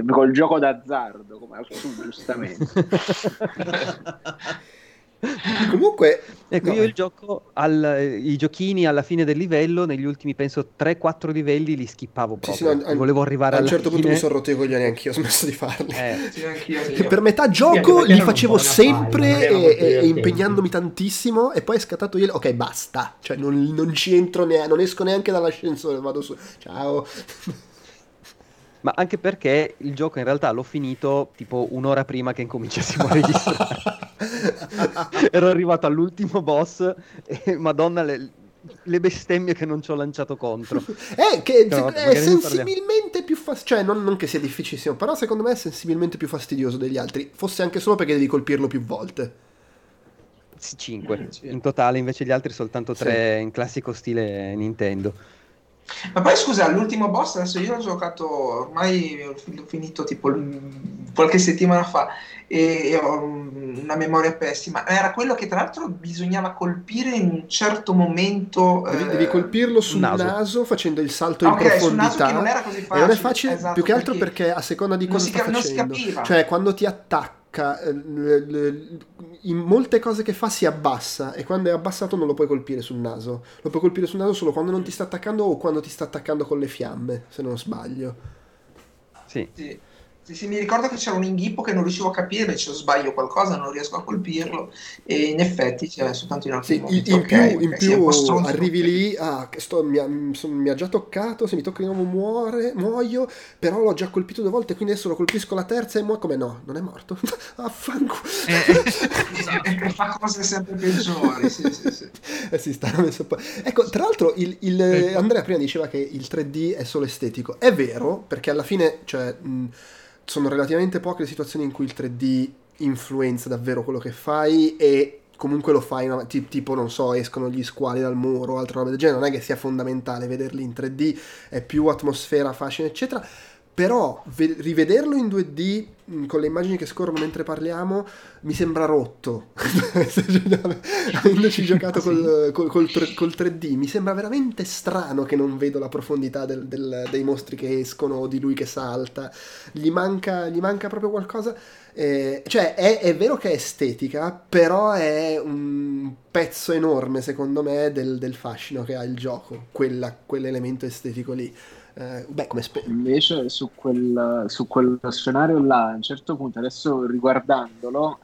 col gioco d'azzardo come al sud giustamente (laughs) (laughs) Comunque, ecco, no. io il gioco, al, i giochini alla fine del livello, negli ultimi penso 3-4 livelli li skippavo proprio. Sì, sì, no, Volevo arrivare a un certo fine. punto mi sono rotto i coglioni anch'io, ho smesso di farli. Eh. (laughs) Sì, anch'io, anch'io. Per metà gioco li facevo sempre e, e, impegnandomi tantissimo, e poi è scattato io. Ok, basta. Cioè, non, non ci entro neanche, non esco neanche dall'ascensore, vado su. Ciao. (laughs) Ma anche perché il gioco in realtà l'ho finito tipo un'ora prima che incominciassimo a registrare. (laughs) Ero arrivato all'ultimo boss e madonna le... le bestemmie che non ci ho lanciato contro. (laughs) Eh, che No, se- vabbè, è sensibilmente più fastidioso. Cioè, non, non che sia difficilissimo, però secondo me è sensibilmente più fastidioso degli altri. Fosse anche solo perché devi colpirlo più volte. Sì, 5 Sì. in totale, invece gli altri soltanto Sì. 3 in classico stile Nintendo. Ma poi scusa, l'ultimo boss adesso io l'ho giocato ormai l'ho finito tipo qualche settimana fa e, e ho mm, una memoria pessima. Era quello che tra l'altro bisognava colpire in un certo momento. Devi, eh, devi colpirlo sul naso. naso. facendo il salto in Ok, sul naso profondità. che non era così E facile. non è facile esatto, più che altro perché, a seconda di non cosa si sta ca- non si facendo. capiva. Cioè, quando ti attacca, eh, l- l- in molte cose che fa si abbassa e quando è abbassato non lo puoi colpire sul naso. Lo puoi colpire sul naso solo quando non ti sta attaccando o quando ti sta attaccando con le fiamme, se non sbaglio. Sì. Sì. Sì, sì, mi ricordo che c'era un inghippo che non riuscivo a capire, se sbaglio qualcosa, non riesco a colpirlo. E in effetti c'è soltanto in alcuni Sì, in, momenti. in ok, più, in più stronzo. arrivi lì, ah, sto- mi, ha, son- mi ha già toccato, se mi tocca di nuovo muore, muoio, però l'ho già colpito due volte, quindi adesso lo colpisco la terza e muore come no, non è morto. (laughs) Affanculo. E fa cose sempre peggiori. Sì, sì, sì. (laughs) Eh sì, sta messo po'. Ecco, tra l'altro il, il- Eh. Andrea prima diceva che il 3D è solo estetico. È vero, perché alla fine, cioè, mh, sono relativamente poche le situazioni in cui il 3D influenza davvero quello che fai e comunque lo fai, tipo, non so, escono gli squali dal muro o altre robe del genere, non è che sia fondamentale vederli in 3D, è più atmosfera, fascino, eccetera. Però ve- rivederlo in 2D mh, con le immagini che scorrono mentre parliamo mi sembra rotto. (laughs) Avendoci giocato col, col- col tre- col 3D, mi sembra veramente strano che non vedo la profondità del- del- dei mostri che escono o di lui che salta. Gli manca, gli manca proprio qualcosa. Eh, cioè, è, è vero che è estetica, però è un pezzo enorme, secondo me, del, del fascino che ha il gioco, quella- quell'elemento estetico lì. Eh, beh, come spe- Invece su quel, su quello scenario là, a un certo punto, adesso riguardandolo,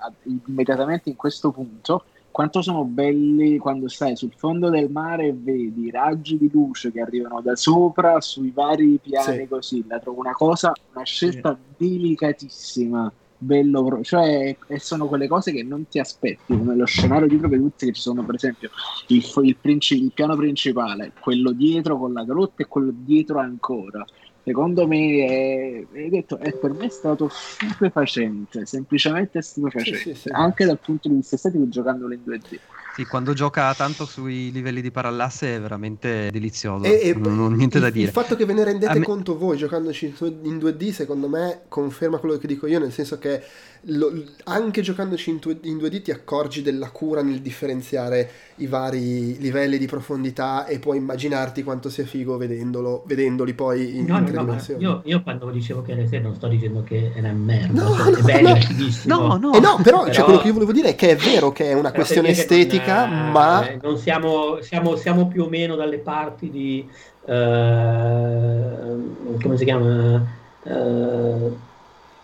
immediatamente in questo punto, quanto sono belli quando stai sul fondo del mare e vedi i raggi di luce che arrivano da sopra sui vari piani Sì. così, la trovo una cosa, una scelta delicatissima. Bello, cioè, e sono quelle cose che non ti aspetti, come lo scenario dietro che tutti che ci sono, per esempio, il, il princi- il piano principale, quello dietro con la grotta e quello dietro ancora. Secondo me, è, hai detto, è, per me è stato stupefacente, semplicemente stupefacente, Sì, sì, sì. anche dal punto di vista estetico giocandolo in 2D. Sì, quando gioca tanto sui livelli di parallasse è veramente delizioso. E, e non ho niente il, da dire. il fatto che ve ne rendete me- conto voi giocandoci in 2D, secondo me, conferma quello che dico io, nel senso che lo- anche giocandoci in, due- in 2D ti accorgi della cura nel differenziare i vari livelli di profondità e puoi immaginarti quanto sia figo vedendolo, vedendoli poi in, No, in no, tre no, io, io quando dicevo che RS non sto dicendo che è una merda, No, cioè, no, è bello, no. fighissimo. No, no. Eh no, però, cioè, Però- quello che io volevo dire è che è vero che è una Però questione estetica, non, eh, ma non siamo, siamo, siamo più o meno dalle parti di eh, come si chiama Eh,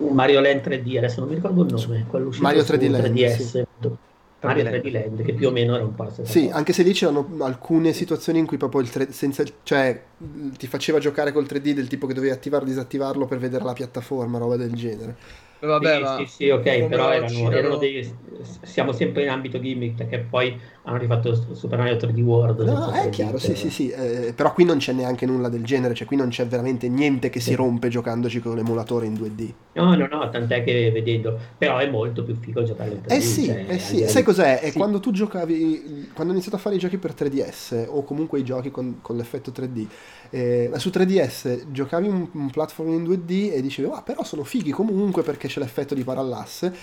Mario Land 3D adesso non mi ricordo il nome quello Mario su 3D Land, 3DS sì. Mario 3D 3D Land che più o meno era un po' la stessa Sì, cosa. anche se lì c'erano alcune situazioni in cui proprio il 3D, senza cioè, ti faceva giocare col 3D del tipo che dovevi attivarlo o disattivarlo per vedere la piattaforma, roba del genere. Vabbè, sì, ma sì, sì, ok, come però erano, erano dei, siamo sempre in ambito gimmick perché poi hanno rifatto Super Mario 3D World. No, è 3D, chiaro, sì, sì, sì, eh, però qui non c'è neanche nulla del genere, cioè qui non c'è veramente niente che si Sì. rompe giocandoci con l'emulatore in 2D. No, no, no, tant'è che vedendo, però è molto più figo giocare in 3D. Eh sì, cioè, eh sì. livello- sai cos'è? È Sì. quando tu giocavi, quando ho iniziato a fare i giochi per 3DS o comunque i giochi con, con l'effetto 3D, eh, su 3DS giocavi un, un platform in 2D e dicevi, ah però sono fighi comunque perché c'è l'effetto di parallasse.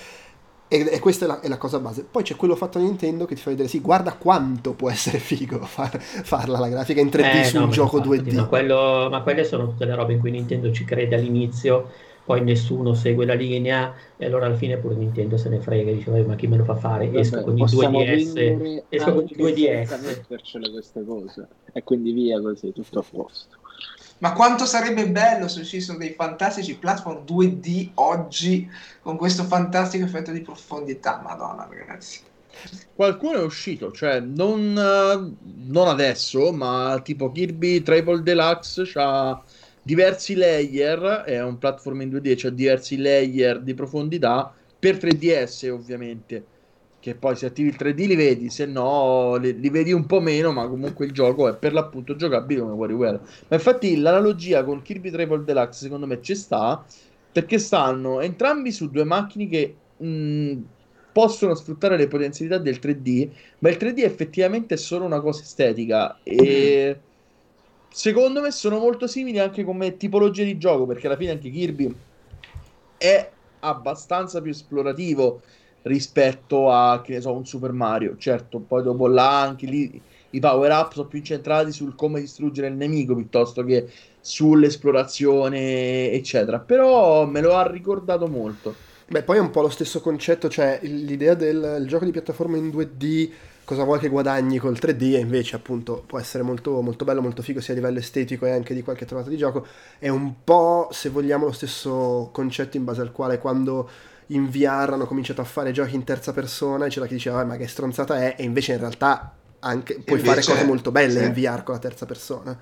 E, e questa è la, è la cosa base. Poi c'è quello fatto a Nintendo che ti fa vedere, sì, guarda quanto può essere figo far- farla la grafica in 3D Eh, su no, un gioco infatti, 2D. Ma, quello- ma quelle sono tutte le robe in cui Nintendo ci crede all'inizio, poi nessuno segue la linea e allora alla fine pure Nintendo se ne frega e dice "Vabbè, ma chi me lo fa fare? Esco con i possiamo 2DS, vendere esco con i anche 2DS. senza mettercele queste cose e quindi via così, tutto a posto. Ma quanto sarebbe bello se uscissero dei fantastici platform 2D oggi con questo fantastico effetto di profondità. Madonna, ragazzi. Qualcuno è uscito, cioè non, eh, non adesso, ma tipo Kirby Triple Deluxe c'ha diversi layer, è un platform in 2D, c'ha diversi layer di profondità per 3DS ovviamente. Che poi se attivi il 3D li vedi, se no li, li vedi un po' meno, ma comunque il gioco è per l'appunto giocabile come WarioWare. Ma infatti l'analogia con Kirby Triple Deluxe secondo me ci sta, perché stanno entrambi su due macchine che mh, possono sfruttare le potenzialità del 3D, ma il 3D effettivamente è solo una cosa estetica e secondo me sono molto simili anche come tipologia di gioco, perché alla fine anche Kirby è abbastanza più esplorativo rispetto a che ne so, un Super Mario. Certo, poi dopo là anche lì i power up sono più incentrati sul come distruggere il nemico piuttosto che sull'esplorazione, eccetera. Però me lo ha ricordato molto. Beh, poi è un po' lo stesso concetto, cioè l'idea del gioco di piattaforma in 2D, cosa vuoi che guadagni col 3D, e invece appunto può essere molto, molto bello, molto figo sia a livello estetico e anche di qualche trovata di gioco, è un po', se vogliamo, lo stesso concetto in base al quale quando in VR hanno cominciato a fare giochi in terza persona e c'era chi diceva ma che stronzata è, e invece in realtà anche, puoi Invece, fare cose molto belle sì. in VR con la terza persona.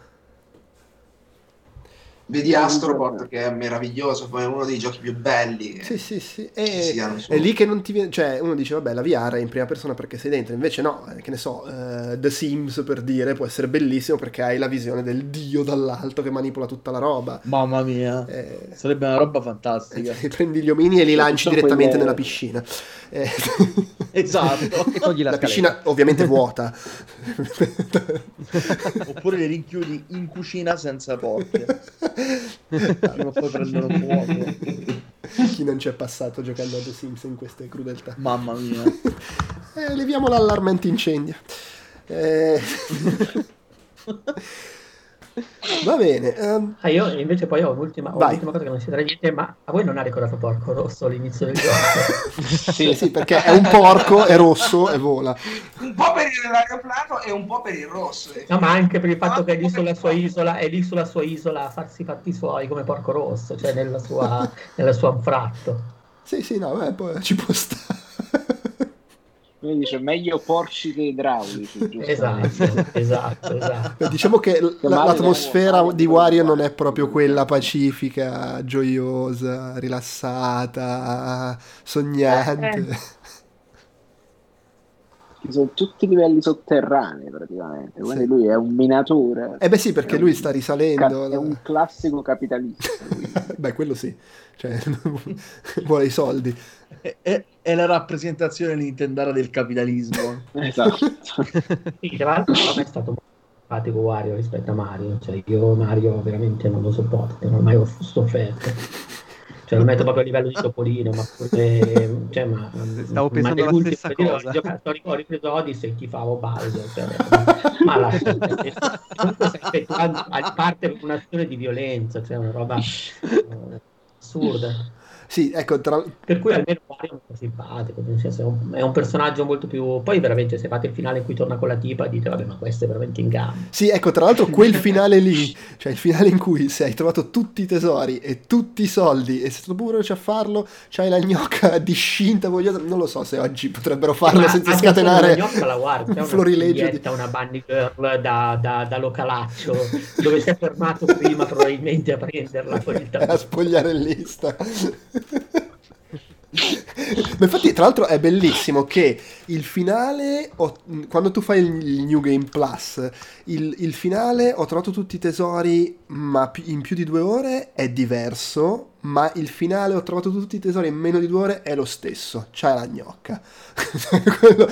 Vedi Astrobot che è meraviglioso, come uno dei giochi più belli che Sì, sì, sì. E è lì che non ti viene. Cioè, uno dice, vabbè, la VR è in prima persona perché sei dentro. Invece, no, eh, che ne so, eh, The Sims per dire può essere bellissimo perché hai la visione del dio dall'alto che manipola tutta la roba. Mamma mia, Eh, sarebbe una roba fantastica. eh, (laughs) prendi gli omini e li lanci direttamente quelle- nella piscina. Eh, (laughs) (laughs) esatto. E togli la, la piscina ovviamente vuota. (laughs) Oppure le rinchiudi in cucina senza porte. (laughs) Prima o poi prendono fuoco. Chi non ci è passato giocando a The Sims in queste crudeltà. Mamma mia. Eh, leviamo l'allarme antincendio. Eh... Va bene. ehm, Ah, io invece poi ho un'ultima, ho un'ultima cosa che non si tra niente, ma a voi non ha ricordato Porco Rosso all'inizio del gioco? (laughs) sì, sì, perché è un porco, è rosso e vola. un po' per il- l'aeroplano e un po' per il rosso. eh. No, ma anche per il fatto che è lì sulla sua isola, è lì sulla sua isola a farsi i fatti suoi come Porco Rosso, cioè nella sua, nel suo anfratto. Sì, sì, no, beh, poi ci può stare. Quindi dice meglio porci che idraulici. (laughs) Esatto, esatto, esatto. Diciamo che l- Che male l'atmosfera di Wario no. non è proprio quella pacifica, gioiosa, rilassata, sognante. Ci sono tutti livelli sotterranei praticamente. Quindi Sì. lui è un minatore. Eh beh sì, perché lui sta risalendo. È un classico capitalista. (laughs) Beh, quello sì. Cioè, (laughs) vuole i soldi. È, è- è la rappresentazione nintendara del capitalismo. (laughs) esatto. (laughs) Sì, tra l'altro a me è stato molto simpatico Wario rispetto a Mario, cioè io Mario veramente non lo sopporto, non ho mai sofferto. Cioè lo metto proprio a livello di Topolino, ma pure, cioè, ma, Stavo ma pensando la nell'ultimo stessa cosa. Ho, giocato, ho ripreso Odyssey e tifavo Bowser, cioè, ma lascia comunque stai effettuando a parte un'azione di violenza, cioè una roba eh, assurda. Sì, ecco, tra... Per cui almeno Mario è simpatico, nel senso è un, personaggio molto più... Poi veramente se fate il finale in cui torna con la tipa dite vabbè ma questo è veramente in gamba. Sì, ecco, tra l'altro quel (laughs) finale lì, cioè il finale in cui se hai trovato tutti i tesori e tutti i soldi e sei stato pure veloce a farlo, c'hai la gnocca (laughs) discinta, vogliosa, non lo so se oggi potrebbero farlo Ma senza scatenare la la guardi, c'è un una (laughs) florilegio di... una bunny girl da, da, da localaccio dove si è fermato prima probabilmente a prenderla a tappeto. spogliarellista. Ma infatti, tra l'altro, è bellissimo che il finale, quando tu fai il, New Game Plus, il, il finale ho trovato tutti i tesori, ma in più di due ore è diverso. Ma il finale ho trovato tutti i tesori in meno di due ore è lo stesso. C'è la gnocca. (laughs) quello,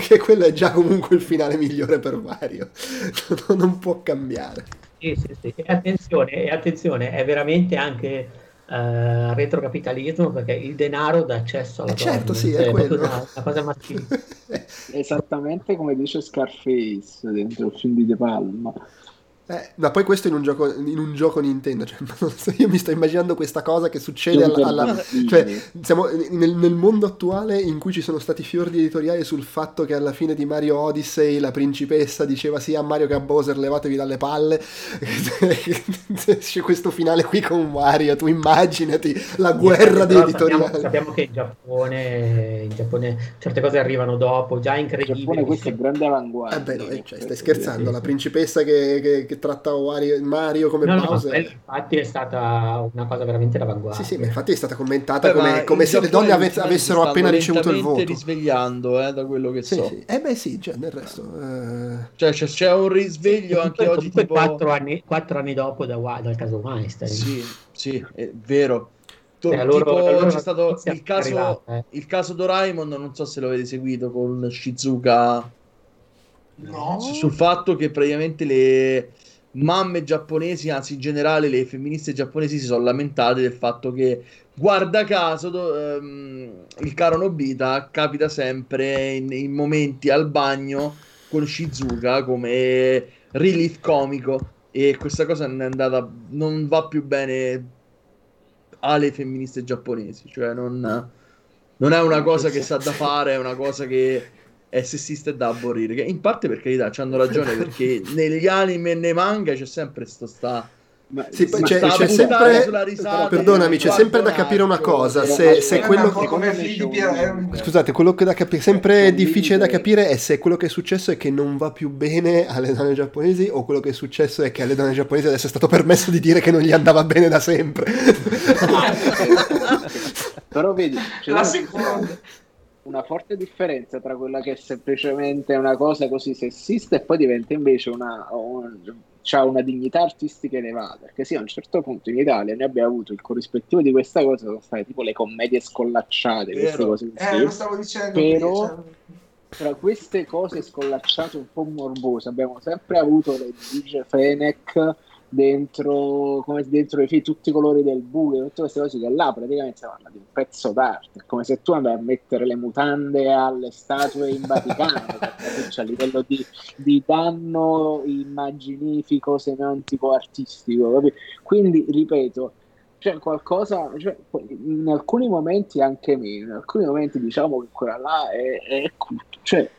che quello è già comunque il finale migliore per Mario. (laughs) non può cambiare. Sì, sì, sì. E attenzione, attenzione, è veramente anche eh, retrocapitalismo perché il denaro dà accesso alla Eh, certo, donna, sì, cioè, è proprio quello. Una, una cosa (laughs) maschile. Esattamente come dice Scarface dentro il film di De Palma. Eh, ma poi questo in un gioco, in un gioco Nintendo, cioè, (laughs) non so, io mi sto immaginando questa cosa che succede alla, alla- (laughs) cioè, siamo nel, nel mondo attuale in cui ci sono stati fiordi editoriali sul fatto che alla fine di Mario Odyssey la principessa diceva sì a Mario che a Bowser levatevi dalle palle (laughs) c'è questo finale qui con Mario tu immaginati la guerra dei Però editoriali sappiamo, sappiamo che in Giappone, in Giappone certe cose arrivano dopo, già incredibile. Giappone questo è grande Eh avanguardia. beh, no, eh, cioè, stai Sì, scherzando, la principessa che, che- che tratta Wario- Mario come No, no, Bowser. quella infatti è stata una cosa veramente d'avanguardia. Sì, sì, ma infatti è stata commentata Beh, come, come se le donne ave- avessero appena ricevuto il voto. risvegliando, eh, da quello che Sì, so. sì. Eh beh sì, cioè, del resto. eh, Cioè, c'è, c'è un risveglio anche oggi tipo... quattro, anni, quattro anni dopo da, dal caso Weinstein. Sì, sì, è vero. To- Eh, loro- tipo, loro c'è stato il caso, arrivata, eh. il caso Doraemon, non so se lo avete seguito con Shizuka No? su- sul fatto che praticamente le mamme giapponesi, anzi in generale le femministe giapponesi si sono lamentate del fatto che guarda caso do- ehm, il caro Nobita capita sempre in, in momenti al bagno con Shizuka come relief comico e questa cosa non è andata non va più bene alle femministe giapponesi cioè non, non è una cosa che sa da fare è una cosa che è sessista e da aborrire. Che in parte per carità hanno ragione perché negli anime e nei manga c'è sempre sto sta. Ma- Sì, ma c'è, c'è puntata sempre, risata, perdonami, c'è sempre da capire una cosa, se, se quello che... Scusate, quello che da capire, sempre difficile da capire è se quello che è successo è che non va più bene alle donne giapponesi o quello che è successo è che alle donne giapponesi adesso è stato permesso di dire che non gli andava bene da sempre. (laughs) (laughs) Però vedi, c'è La seconda. Una forte differenza tra quella che è semplicemente una cosa così sessista e poi diventa invece una, un- c'ha una dignità artistica elevata. Perché sì, a un certo punto in Italia noi abbiamo avuto il corrispettivo di questa cosa, sono state tipo le commedie scollacciate, queste cose Eh, lo stavo dicendo Però- cioè- tra queste cose scollacciate un po' morbose abbiamo sempre avuto le Gigi Fenech dentro, come dentro i film, tutti i colori del buio, tutte queste cose che là praticamente si parla di un pezzo d'arte, è come se tu andai a mettere le mutande alle statue in Vaticano, (laughs) c'è a livello di, di danno immaginifico, semantico, artistico. capi? Quindi, ripeto, c'è qualcosa, cioè, in alcuni momenti anche meno, in alcuni momenti diciamo che quella là è, è cioè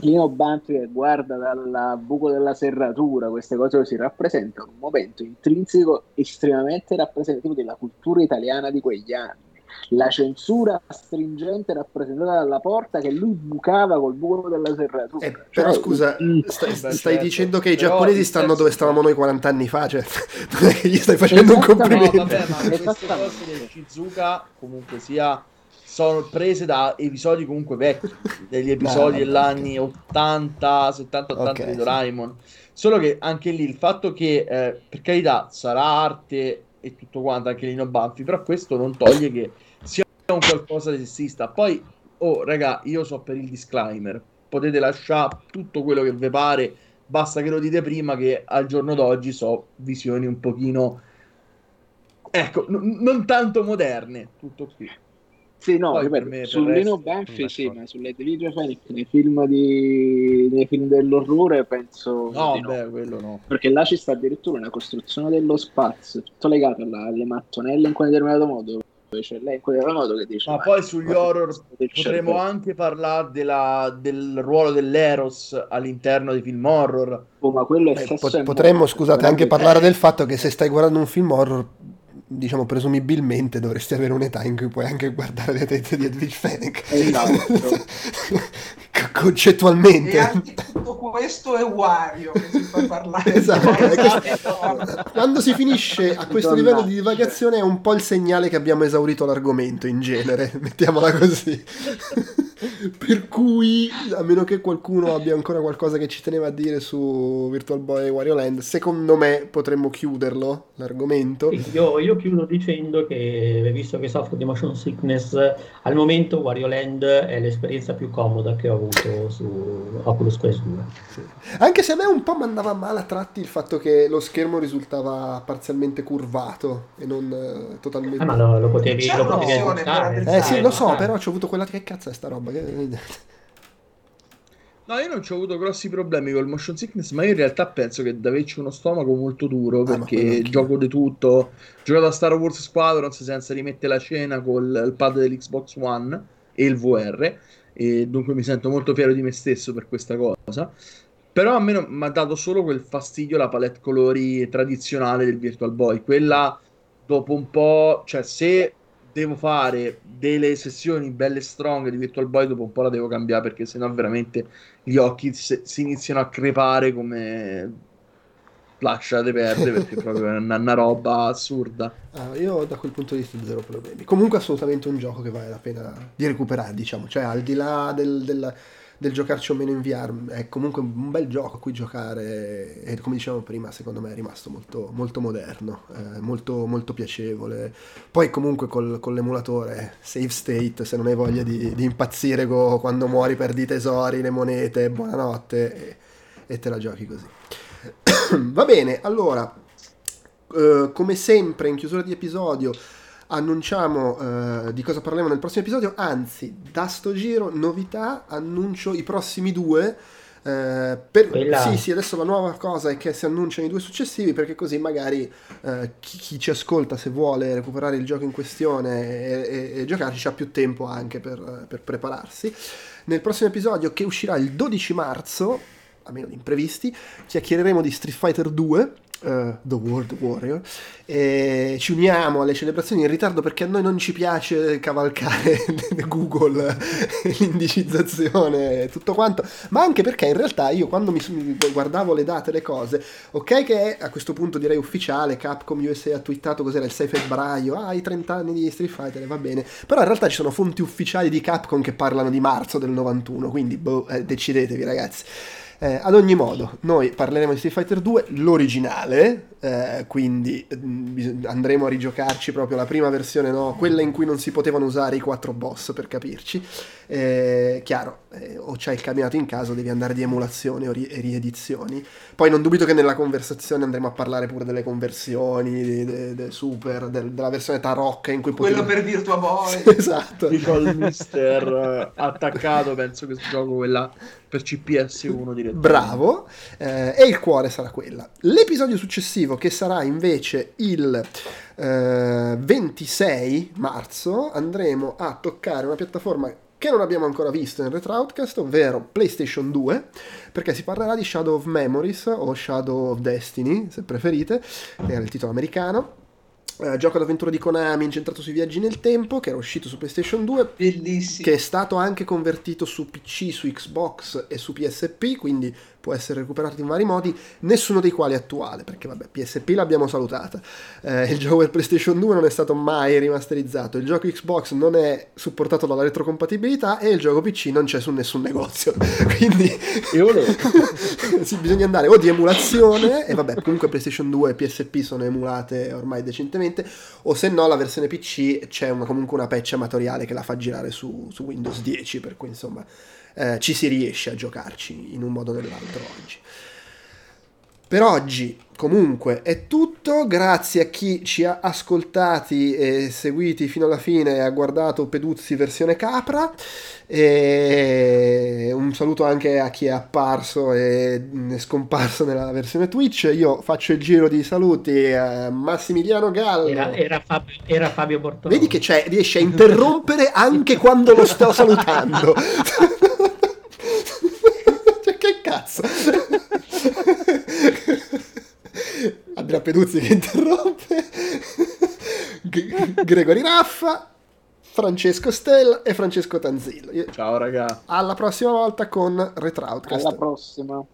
Lino Banfi che guarda dal buco della serratura, queste cose così rappresentano un momento intrinseco estremamente rappresentativo della cultura italiana di quegli anni. La censura stringente rappresentata dalla porta che lui bucava col buco della serratura. Eh, Cioè, però scusa, mm, stai, stai certo. dicendo che i Però giapponesi stanno senso- dove stavamo noi 40 anni fa, cioè (laughs) gli stai facendo un Esattamente. No, complimento. vabbè, ma queste cose del Shizuka comunque sia sono prese da episodi comunque vecchi, degli (laughs) episodi vabbè, degli anni 80, 70, 80 Ok, di sì. Doraemon. Solo che anche lì il fatto che, eh, per carità, sarà arte e tutto quanto, anche Lino Banfi, però questo non toglie che sia un qualcosa di sessista. Poi, oh, raga, io so per il disclaimer, potete lasciare tutto quello che vi pare, basta che lo dite prima che al giorno d'oggi so visioni un pochino ecco, n- non tanto moderne, tutto qui. Sì, no, Poi ripeto, per me, per su Lino Banfi sì, ma sulle Divide Fenech nei film, di, nei film dell'orrore penso No, di no. beh, quello no. Perché là ci sta addirittura una costruzione dello spazio, tutto legato alla- alle mattonelle in quel determinato modo. C'è lei in quel determinato modo che dice: Ma "Ma poi sugli horror potremmo cervello". anche parlare della- del ruolo dell'Eros all'interno dei film horror. Oh, ma quello è Eh, po- potremmo, scusate, anche parlare del fatto che se stai guardando un film horror, diciamo presumibilmente dovresti avere un'età in cui puoi anche guardare le tette di Edwige Fenech. Esatto. (laughs) Concettualmente. E anche tutto questo è Wario che si fa parlare. (laughs) Esatto, questo- Quando si finisce a questo livello di divagazione è un po' il segnale che abbiamo esaurito l'argomento in genere, (laughs) mettiamola così. (laughs) per cui, a meno che qualcuno abbia ancora qualcosa che ci teneva a dire su Virtual Boy e Wario Land, secondo me potremmo chiuderlo, l'argomento. Sì, Io, io chiudo dicendo che, visto che soffro di motion sickness, al momento Wario Land è l'esperienza più comoda che ho avuto su Oculus Quest 2. Sì. Anche se a me un po' mandava male a tratti il fatto che lo schermo risultava parzialmente curvato e non eh, totalmente... Ah, ma lo, lo potevi, C'è lo potevi aggiustare. Eh sì, lo so, Ah. però ci ho avuto quella che cazzo è sta roba. Che... No, io non ci ho avuto grossi problemi col motion sickness, ma io in realtà penso che da averci uno stomaco molto duro, Ah, perché anch'io. gioco di tutto, giocato a Star Wars Squadrons senza rimettere la cena col il pad dell'Xbox One e il VR, e dunque mi sento molto fiero di me stesso per questa cosa. Però a me mi ha dato solo quel fastidio la palette colori tradizionale del Virtual Boy, quella dopo un po', cioè se devo fare delle sessioni belle strong di Virtual Boy, dopo un po' la devo cambiare perché sennò veramente gli occhi si, si iniziano a crepare come lasciate perdere perché è proprio una, una roba assurda. Ah, io da quel punto di vista zero problemi. Comunque assolutamente un gioco che vale la pena di recuperare, diciamo, cioè al di là del, del, del giocarci o meno in VR, è comunque un bel gioco a cui giocare e come dicevamo prima, secondo me è rimasto molto, molto moderno, eh, molto, molto piacevole. Poi comunque col, con l'emulatore save state, se non hai voglia di, di impazzire co- quando muori perdi i tesori, le monete, buonanotte e, e te la giochi così. (coughs) Va bene, allora, eh, come sempre in chiusura di episodio annunciamo eh, di cosa parleremo nel prossimo episodio, anzi, da sto giro, novità, annuncio i prossimi due. Eh, per... Quella- Sì, sì, adesso la nuova cosa è che si annunciano i due successivi perché così magari eh, chi, chi ci ascolta se vuole recuperare il gioco in questione e, e- e giocarci ha più tempo anche per, per prepararsi. Nel prossimo episodio che uscirà il 12 marzo, a meno di imprevisti, chiacchiereremo di Street Fighter 2. eh, The World Warrior e ci uniamo alle celebrazioni in ritardo perché a noi non ci piace cavalcare (laughs) Google (laughs) l'indicizzazione e tutto quanto ma anche perché in realtà io quando mi guardavo le date le cose ok che a questo punto direi ufficiale Capcom USA ha twittato cos'era il 6 febbraio ah i 30 anni di Street Fighter va bene però in realtà ci sono fonti ufficiali di Capcom che parlano di marzo del 91 quindi boh, eh, decidetevi ragazzi eh, ad ogni modo, noi parleremo di Street Fighter 2, l'originale, eh, quindi mm, andremo a rigiocarci proprio la prima versione, no? quella in cui non si potevano usare i quattro boss per capirci. Eh, chiaro, eh, o c'hai il cabinato in casa devi andare di emulazioni o ri- e riedizioni. Poi non dubito che nella conversazione andremo a parlare pure delle conversioni, de- de- de super, del- della versione tarocca in cui Quello potevi- per Virtua Boy. (laughs) esatto. Dico al mister eh, attaccato, penso che gioco quella per CPS1 direttamente. Bravo, eh, e il cuore sarà quella. L'episodio successivo, che sarà invece il eh, 26 marzo, andremo a toccare una piattaforma che non abbiamo ancora visto in Retro Outcast, ovvero PlayStation 2, perché si parlerà di Shadow of Memories o Shadow of Destiny, se preferite, era il titolo americano. Eh, gioco d'avventura di Konami incentrato sui viaggi nel tempo, che era uscito su PlayStation 2, Bellissimo. che è stato anche convertito su PC, su Xbox e su PSP, quindi può essere recuperato in vari modi, nessuno dei quali è attuale, perché vabbè, PSP l'abbiamo salutata. Eh, il gioco per PlayStation 2 non è stato mai rimasterizzato, il gioco Xbox non è supportato dalla retrocompatibilità e il gioco PC non c'è su nessun negozio. (laughs) Quindi (laughs) sì, bisogna andare o di emulazione, e vabbè, comunque PlayStation 2 e PSP sono emulate ormai decentemente, o se no la versione PC c'è una- comunque una patch amatoriale che la fa girare su, su Windows 10, per cui insomma eh, ci si riesce a giocarci in un modo o nell'altro oggi. Per oggi comunque è tutto, grazie a chi ci ha ascoltati e seguiti fino alla fine e ha guardato Peduzzi versione capra e un saluto anche a chi è apparso e è scomparso nella versione Twitch. Io faccio il giro di saluti a Massimiliano Gallo. Era, era Fabio, era Fabio Bortoloni. Vedi che c'è, riesce a interrompere anche quando lo sto (laughs) salutando. Cazzo? Andrea Peduzzi che interrompe. G- Gregori Raffa, Francesco Stella e Francesco Tanzillo. Ciao raga. Alla prossima volta con Retroutcast. Alla prossima.